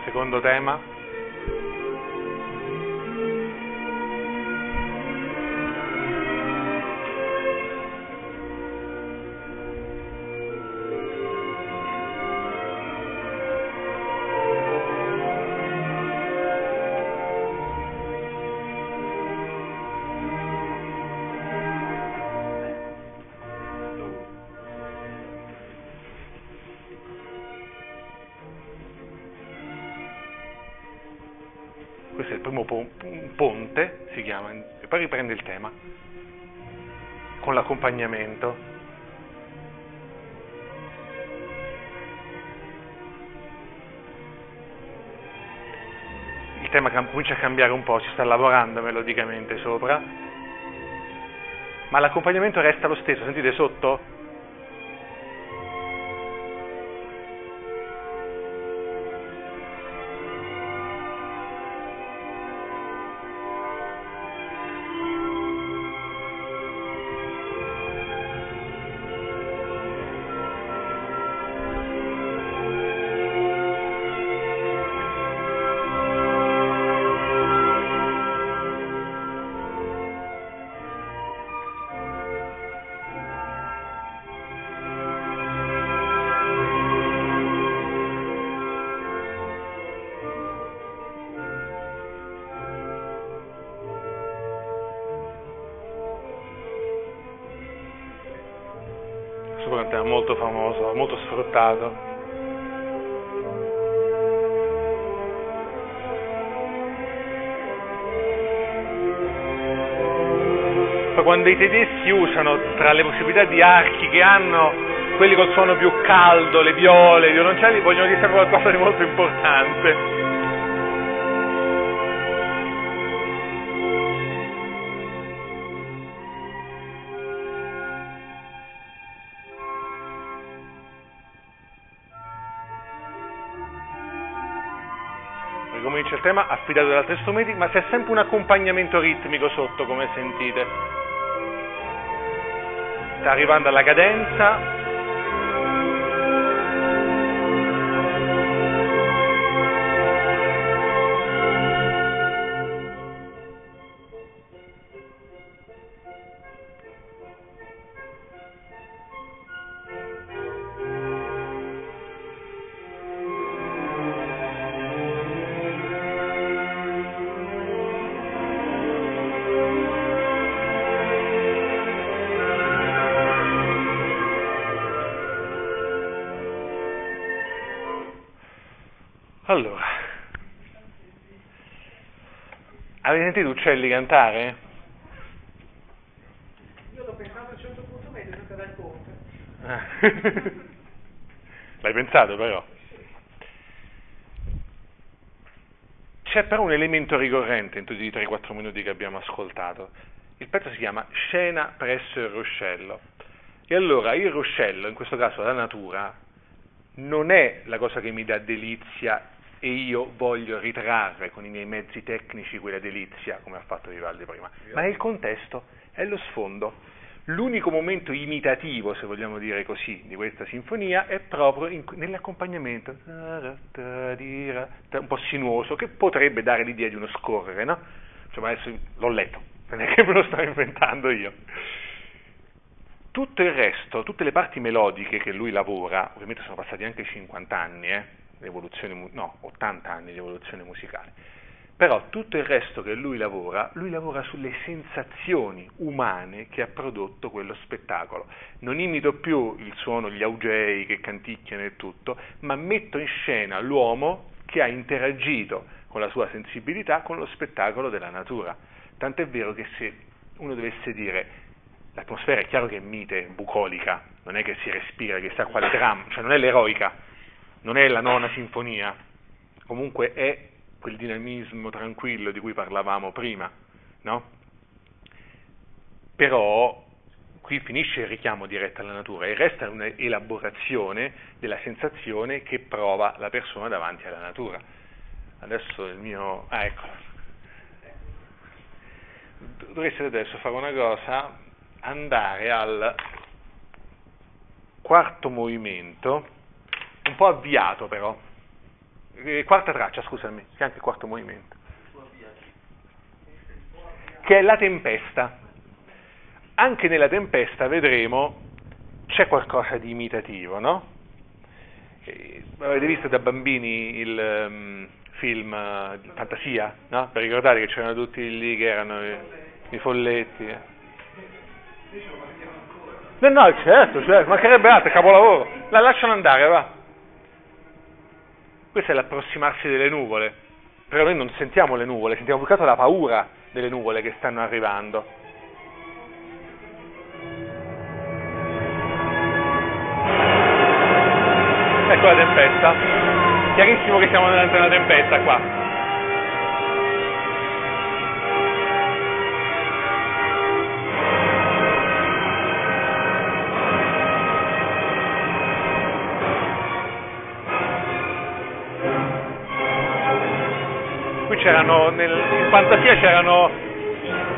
S2: Secondo tema. Con l'accompagnamento. Il tema comincia a cambiare un po', si sta lavorando melodicamente sopra, ma l'accompagnamento resta lo stesso, sentite sotto? Poi quando i tedeschi usano tra le possibilità di archi che hanno quelli col suono più caldo, le viole, i violoncelli, vogliono dire qualcosa di molto importante. Ricomincia il tema affidato ad altri strumenti, ma c'è sempre un accompagnamento ritmico sotto, come sentite. Sta arrivando alla cadenza. Sentito uccelli cantare?
S4: Io l'ho pensato a un certo punto ma è venuta dal ponte.
S2: L'hai pensato però? C'è però un elemento ricorrente in tutti i 3-4 minuti che abbiamo ascoltato. Il pezzo si chiama Scena presso il ruscello. E allora il ruscello, in questo caso la natura, non è la cosa che mi dà delizia e io voglio ritrarre con i miei mezzi tecnici quella delizia, come ha fatto Vivaldi prima, ma è il contesto, è lo sfondo. L'unico momento imitativo, se vogliamo dire così, di questa sinfonia è proprio in- nell'accompagnamento, un po' sinuoso, che potrebbe dare l'idea di uno scorrere, no? Insomma, adesso l'ho letto, non è che me lo sto inventando io. Tutto il resto, tutte le parti melodiche che lui lavora, ovviamente sono passati anche 50 anni, eh, evoluzione, no, 80 anni di evoluzione musicale, però tutto il resto che lui lavora, lui lavora sulle sensazioni umane che ha prodotto quello spettacolo. Non imito più il suono, gli augei che canticchiano e tutto, ma metto in scena l'uomo che ha interagito con la sua sensibilità con lo spettacolo della natura. Tant'è vero che se uno dovesse dire l'atmosfera è chiaro che è mite, bucolica, non è che si respira, che sta quale dramma, cioè non è l'eroica, non è la nona sinfonia, comunque è quel dinamismo tranquillo di cui parlavamo prima, no? Però qui finisce il richiamo diretto alla natura e resta un'elaborazione della sensazione che prova la persona davanti alla natura. Adesso il mio... Ah, ecco. Dovreste adesso fare una cosa, andare al quarto movimento, un po' avviato però, eh, quarta traccia, scusami, che è anche il quarto movimento, che è la tempesta. Anche nella tempesta vedremo c'è qualcosa di imitativo, no? Eh, avete visto da bambini il um, film uh, Fantasia, no? Per ricordare che c'erano tutti lì che erano i, i folletti. Eh. No, no, certo, certo, mancherebbe altro, capolavoro. La lasciano andare, va. Questo è l'approssimarsi delle nuvole, però noi non sentiamo le nuvole, sentiamo più che altro la paura delle nuvole che stanno arrivando. Ecco la tempesta, chiarissimo che siamo davanti a una tempesta qua. C'erano, nel, in fantasia c'erano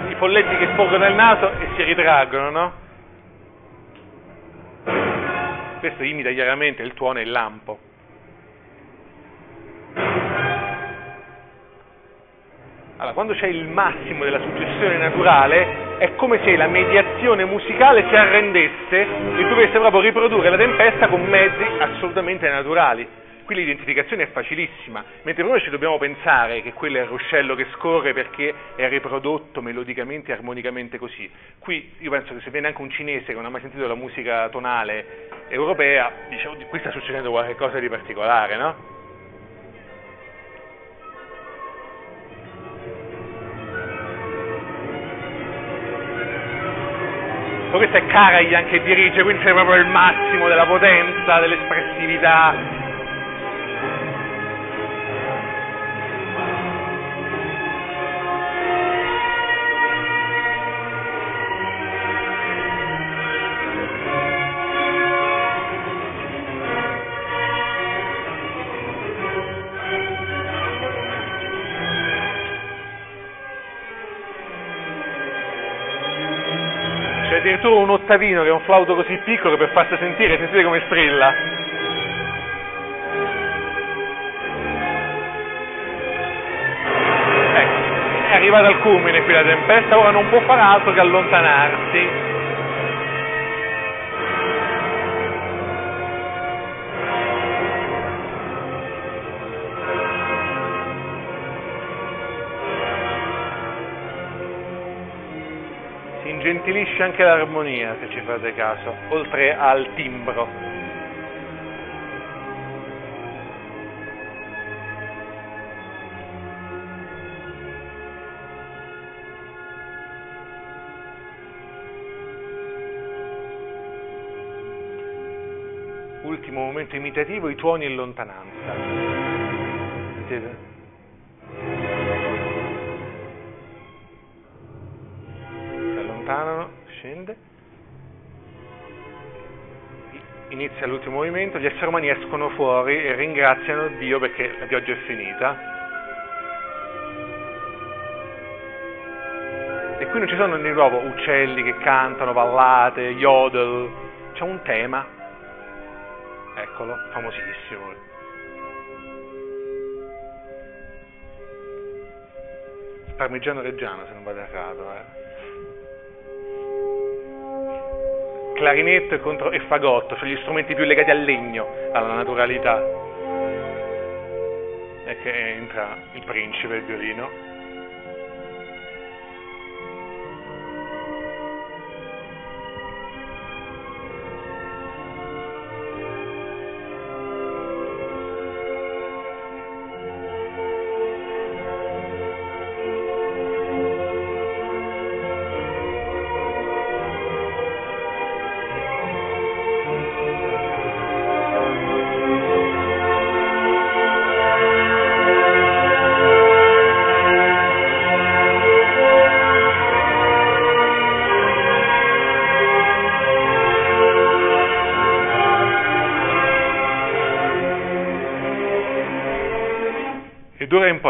S2: i folletti che sporgono il naso e si ritraggono, no? Questo imita chiaramente il tuono e il lampo. Allora, quando c'è il massimo della suggestione naturale, è come se la mediazione musicale si arrendesse e dovesse proprio riprodurre la tempesta con mezzi assolutamente naturali. Qui l'identificazione è facilissima, mentre noi ci dobbiamo pensare che quello è il ruscello che scorre perché è riprodotto melodicamente e armonicamente così. Qui io penso che se viene anche un cinese che non ha mai sentito la musica tonale europea, dice, oh, qui sta succedendo qualcosa di particolare, no? Poi questa è Karajan che dirige, quindi c'è proprio il massimo della potenza, dell'espressività, addirittura un ottavino che è un flauto così piccolo per farsi sentire, sentite come strilla. Ecco, è arrivata al culmine qui la tempesta, ora non può fare altro che allontanarsi. Ingentilisce anche l'armonia, se ci fate caso, oltre al timbro. Ultimo momento imitativo, i tuoni in lontananza. Sentite? Inizia l'ultimo movimento, gli esseri umani escono fuori e ringraziano Dio perché la pioggia è finita. E qui non ci sono di nuovo uccelli che cantano, ballate, yodel, c'è un tema, eccolo, famosissimo. Parmigiano Reggiano se non vado errato, eh. Clarinetto e, contro, e fagotto, sono gli strumenti più legati al legno, alla naturalità. E che entra il principe, il violino.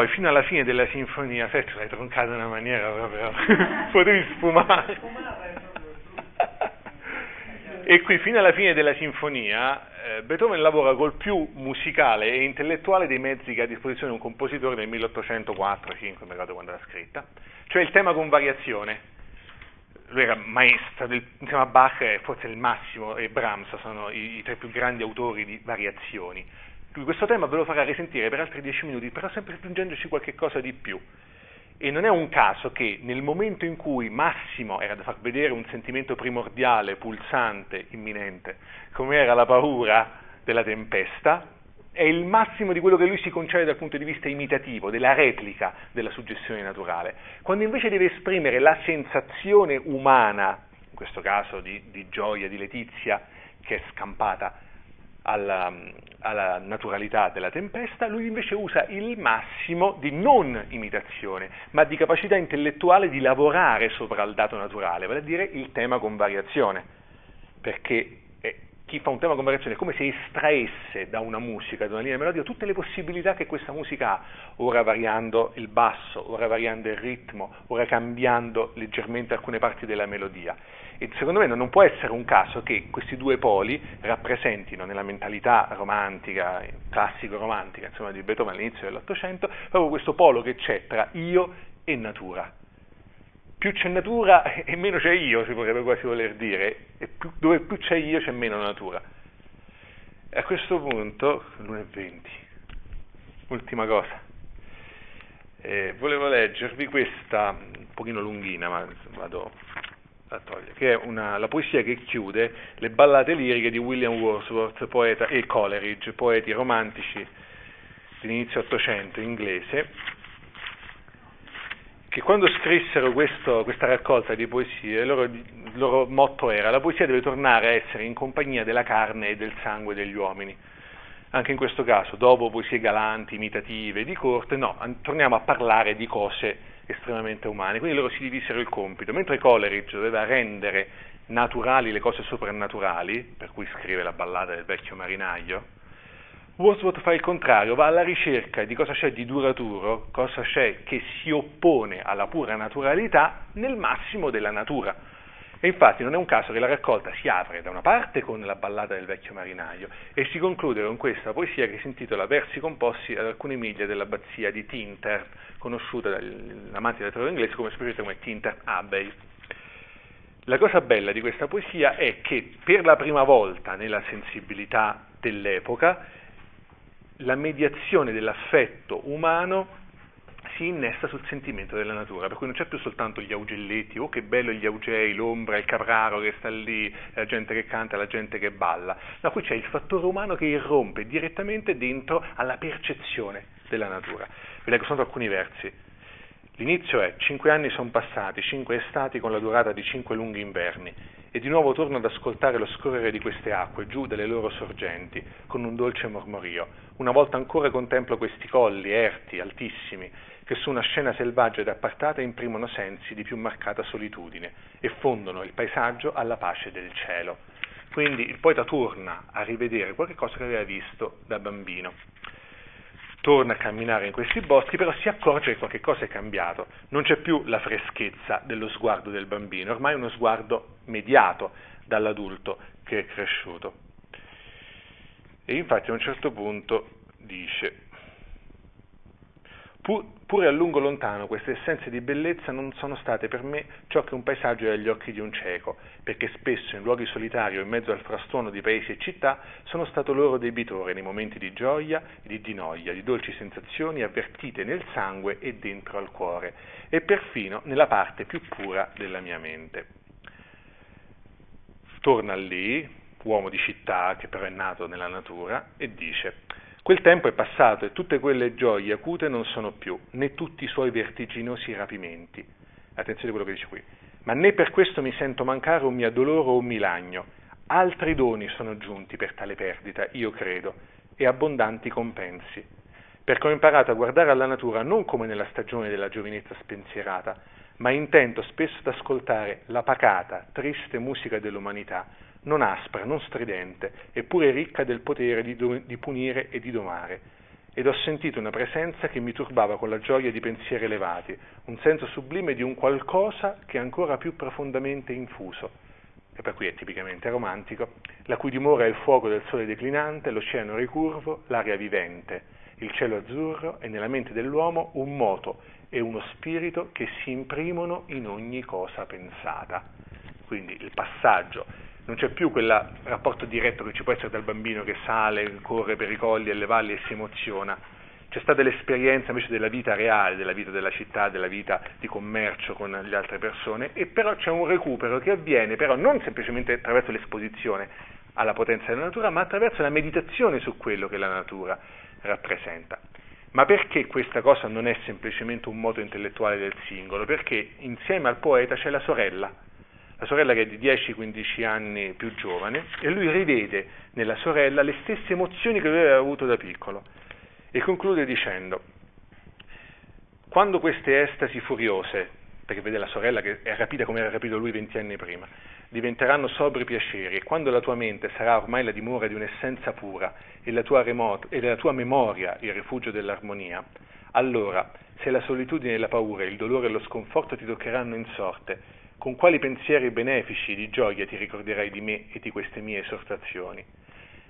S2: Poi fino alla fine della sinfonia, sai, l'hai troncata in una maniera proprio, potevi sfumare. e qui fino alla fine della sinfonia eh, Beethoven lavora col più musicale e intellettuale dei mezzi che ha a disposizione un compositore nel 1804-5, mi ricordo quando l'ha scritta, cioè il tema con variazione. Lui era maestro, del, insieme a Bach è forse il massimo e Brahms sono i, i tre più grandi autori di variazioni questo tema ve lo farà risentire per altri dieci minuti, però sempre aggiungendoci qualche cosa di più. E non è un caso che nel momento in cui Massimo era da far vedere un sentimento primordiale, pulsante, imminente, come era la paura della tempesta, è il massimo di quello che lui si concede dal punto di vista imitativo, della replica della suggestione naturale. Quando invece deve esprimere la sensazione umana, in questo caso di, di gioia, di letizia, che è scampata alla, alla, naturalità della tempesta, lui invece usa il massimo di non imitazione, ma di capacità intellettuale di lavorare sopra il dato naturale, vale a dire il tema con variazione, perché chi fa un tema con variazione è come se estraesse da una musica, da una linea melodica, tutte le possibilità che questa musica ha, ora variando il basso, ora variando il ritmo, ora cambiando leggermente alcune parti della melodia. E secondo me non può essere un caso che questi due poli rappresentino nella mentalità romantica, classico-romantica, insomma, di Beethoven all'inizio dell'Ottocento, proprio questo polo che c'è tra io e natura. Più c'è natura e meno c'è io, si potrebbe quasi voler dire, e più, dove più c'è io c'è meno natura. A questo punto, l'1.20, ultima cosa, eh, volevo leggervi questa, un pochino lunghina, ma vado a togliere, che è una, la poesia che chiude le ballate liriche di William Wordsworth poeta, e Coleridge, poeti romantici dell'inizio Ottocento inglese, che quando scrissero questo, questa raccolta di poesie, il loro, il loro motto era la poesia deve tornare a essere in compagnia della carne e del sangue degli uomini. Anche in questo caso, dopo poesie galanti, imitative, di corte, no, torniamo a parlare di cose estremamente umane. Quindi loro si divisero il compito. Mentre Coleridge doveva rendere naturali le cose soprannaturali, per cui scrive la ballata del vecchio marinaio, Wordsworth fa il contrario, va alla ricerca di cosa c'è di duraturo, cosa c'è che si oppone alla pura naturalità nel massimo della natura. E infatti non è un caso che la raccolta si apre da una parte con la ballata del vecchio marinaio e si conclude con questa poesia che si intitola Versi composti ad alcune miglia dell'abbazia di Tintern, conosciuta dall'amante della letteratura inglese come come Tintern Abbey. La cosa bella di questa poesia è che per la prima volta nella sensibilità dell'epoca la mediazione dell'affetto umano si innesta sul sentimento della natura, per cui non c'è più soltanto gli augelletti, oh che bello gli augei, l'ombra, il capraro che sta lì, la gente che canta, la gente che balla, no, qui c'è il fattore umano che irrompe direttamente dentro alla percezione della natura. Vi leggo soltanto alcuni versi. L'inizio è, cinque anni sono passati, cinque estati con la durata di cinque lunghi inverni, e di nuovo torno ad ascoltare lo scorrere di queste acque giù dalle loro sorgenti, con un dolce mormorio. Una volta ancora contemplo questi colli, erti, altissimi, che su una scena selvaggia ed appartata imprimono sensi di più marcata solitudine e fondono il paesaggio alla pace del cielo. Quindi il poeta torna a rivedere qualche cosa che aveva visto da bambino torna a camminare in questi boschi, però si accorge che qualche cosa è cambiato, non c'è più la freschezza dello sguardo del bambino, ormai è uno sguardo mediato dall'adulto che è cresciuto. E infatti a un certo punto dice, Pur, pure a lungo lontano queste essenze di bellezza non sono state per me ciò che un paesaggio è agli occhi di un cieco, perché spesso in luoghi solitari o in mezzo al frastuono di paesi e città sono stato loro debitore nei momenti di gioia e di noia, di dolci sensazioni avvertite nel sangue e dentro al cuore, e perfino nella parte più pura della mia mente. Torna lì, uomo di città che però è nato nella natura, e dice Quel tempo è passato e tutte quelle gioie acute non sono più, né tutti i suoi vertiginosi rapimenti. Attenzione a quello che dice qui. Ma né per questo mi sento mancare un mio dolore o un milagno. Altri doni sono giunti per tale perdita, io credo, e abbondanti compensi. Perché ho imparato a guardare alla natura non come nella stagione della giovinezza spensierata, ma intento spesso ad ascoltare la pacata, triste musica dell'umanità, non aspra, non stridente, eppure ricca del potere di, do, di punire e di domare. Ed ho sentito una presenza che mi turbava con la gioia di pensieri elevati, un senso sublime di un qualcosa che è ancora più profondamente infuso, e per cui è tipicamente romantico, la cui dimora è il fuoco del sole declinante, l'oceano ricurvo, l'aria vivente, il cielo azzurro e nella mente dell'uomo un moto e uno spirito che si imprimono in ogni cosa pensata. Quindi il passaggio non c'è più quel rapporto diretto che ci può essere dal bambino che sale, corre per i colli e le valli e si emoziona. C'è stata l'esperienza invece della vita reale, della vita della città, della vita di commercio con le altre persone, e però c'è un recupero che avviene però non semplicemente attraverso l'esposizione, alla potenza della natura, ma attraverso la meditazione su quello che la natura rappresenta. Ma perché questa cosa non è semplicemente un moto intellettuale del singolo? Perché insieme al poeta c'è la sorella, la sorella che è di 10-15 anni più giovane, e lui rivede nella sorella le stesse emozioni che lui aveva avuto da piccolo. E conclude dicendo, quando queste estasi furiose, perché vede la sorella che è rapita come era rapito lui 20 anni prima, diventeranno sobri piaceri e quando la tua mente sarà ormai la dimora di un'essenza pura e la tua, remoto, e la tua memoria il rifugio dell'armonia, allora, se la solitudine e la paura, il dolore e lo sconforto ti toccheranno in sorte, con quali pensieri benefici di gioia ti ricorderai di me e di queste mie esortazioni?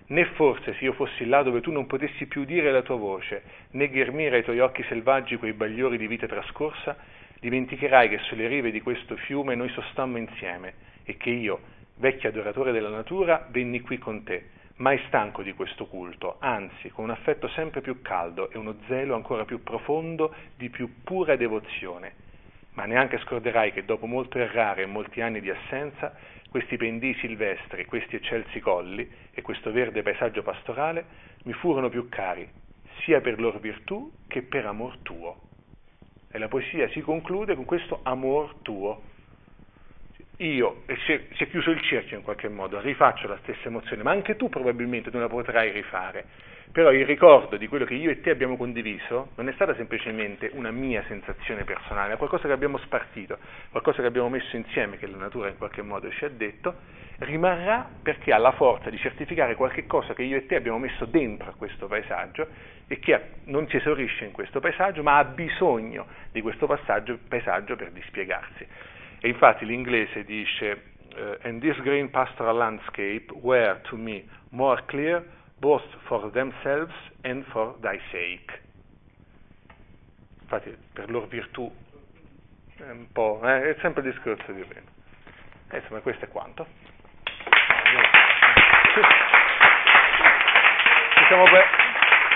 S2: Né forse se io fossi là dove tu non potessi più udire la tua voce, né ghermire ai tuoi occhi selvaggi quei bagliori di vita trascorsa, dimenticherai che sulle rive di questo fiume noi sostammo insieme e che io, vecchio adoratore della natura, venni qui con te, mai stanco di questo culto, anzi con un affetto sempre più caldo e uno zelo ancora più profondo di più pura devozione. Ma neanche scorderai che dopo molto errare e molti anni di assenza, questi pendii silvestri, questi eccelsi colli e questo verde paesaggio pastorale mi furono più cari, sia per loro virtù che per amor tuo. E la poesia si conclude con questo amor tuo. Io, e si è, è chiuso il cerchio in qualche modo, rifaccio la stessa emozione, ma anche tu probabilmente non la potrai rifare. Però il ricordo di quello che io e te abbiamo condiviso non è stata semplicemente una mia sensazione personale, ma qualcosa che abbiamo spartito, qualcosa che abbiamo messo insieme, che la natura in qualche modo ci ha detto, rimarrà perché ha la forza di certificare qualche cosa che io e te abbiamo messo dentro a questo paesaggio e che non si esaurisce in questo paesaggio, ma ha bisogno di questo paesaggio per dispiegarsi. E infatti l'inglese dice, and this green pastoral landscape were to me more clear both for themselves and for thy sake. Infatti per loro virtù è un po', eh, è sempre il discorso di prima. E insomma questo è quanto. Ci siamo,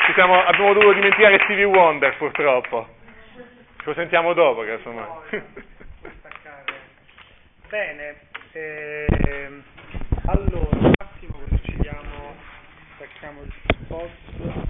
S2: ci siamo, abbiamo dovuto dimenticare Stevie Wonder purtroppo. Lo sentiamo dopo, che insomma.
S1: Bene, eh, allora un attimo così ci diamo, stacchiamo il post.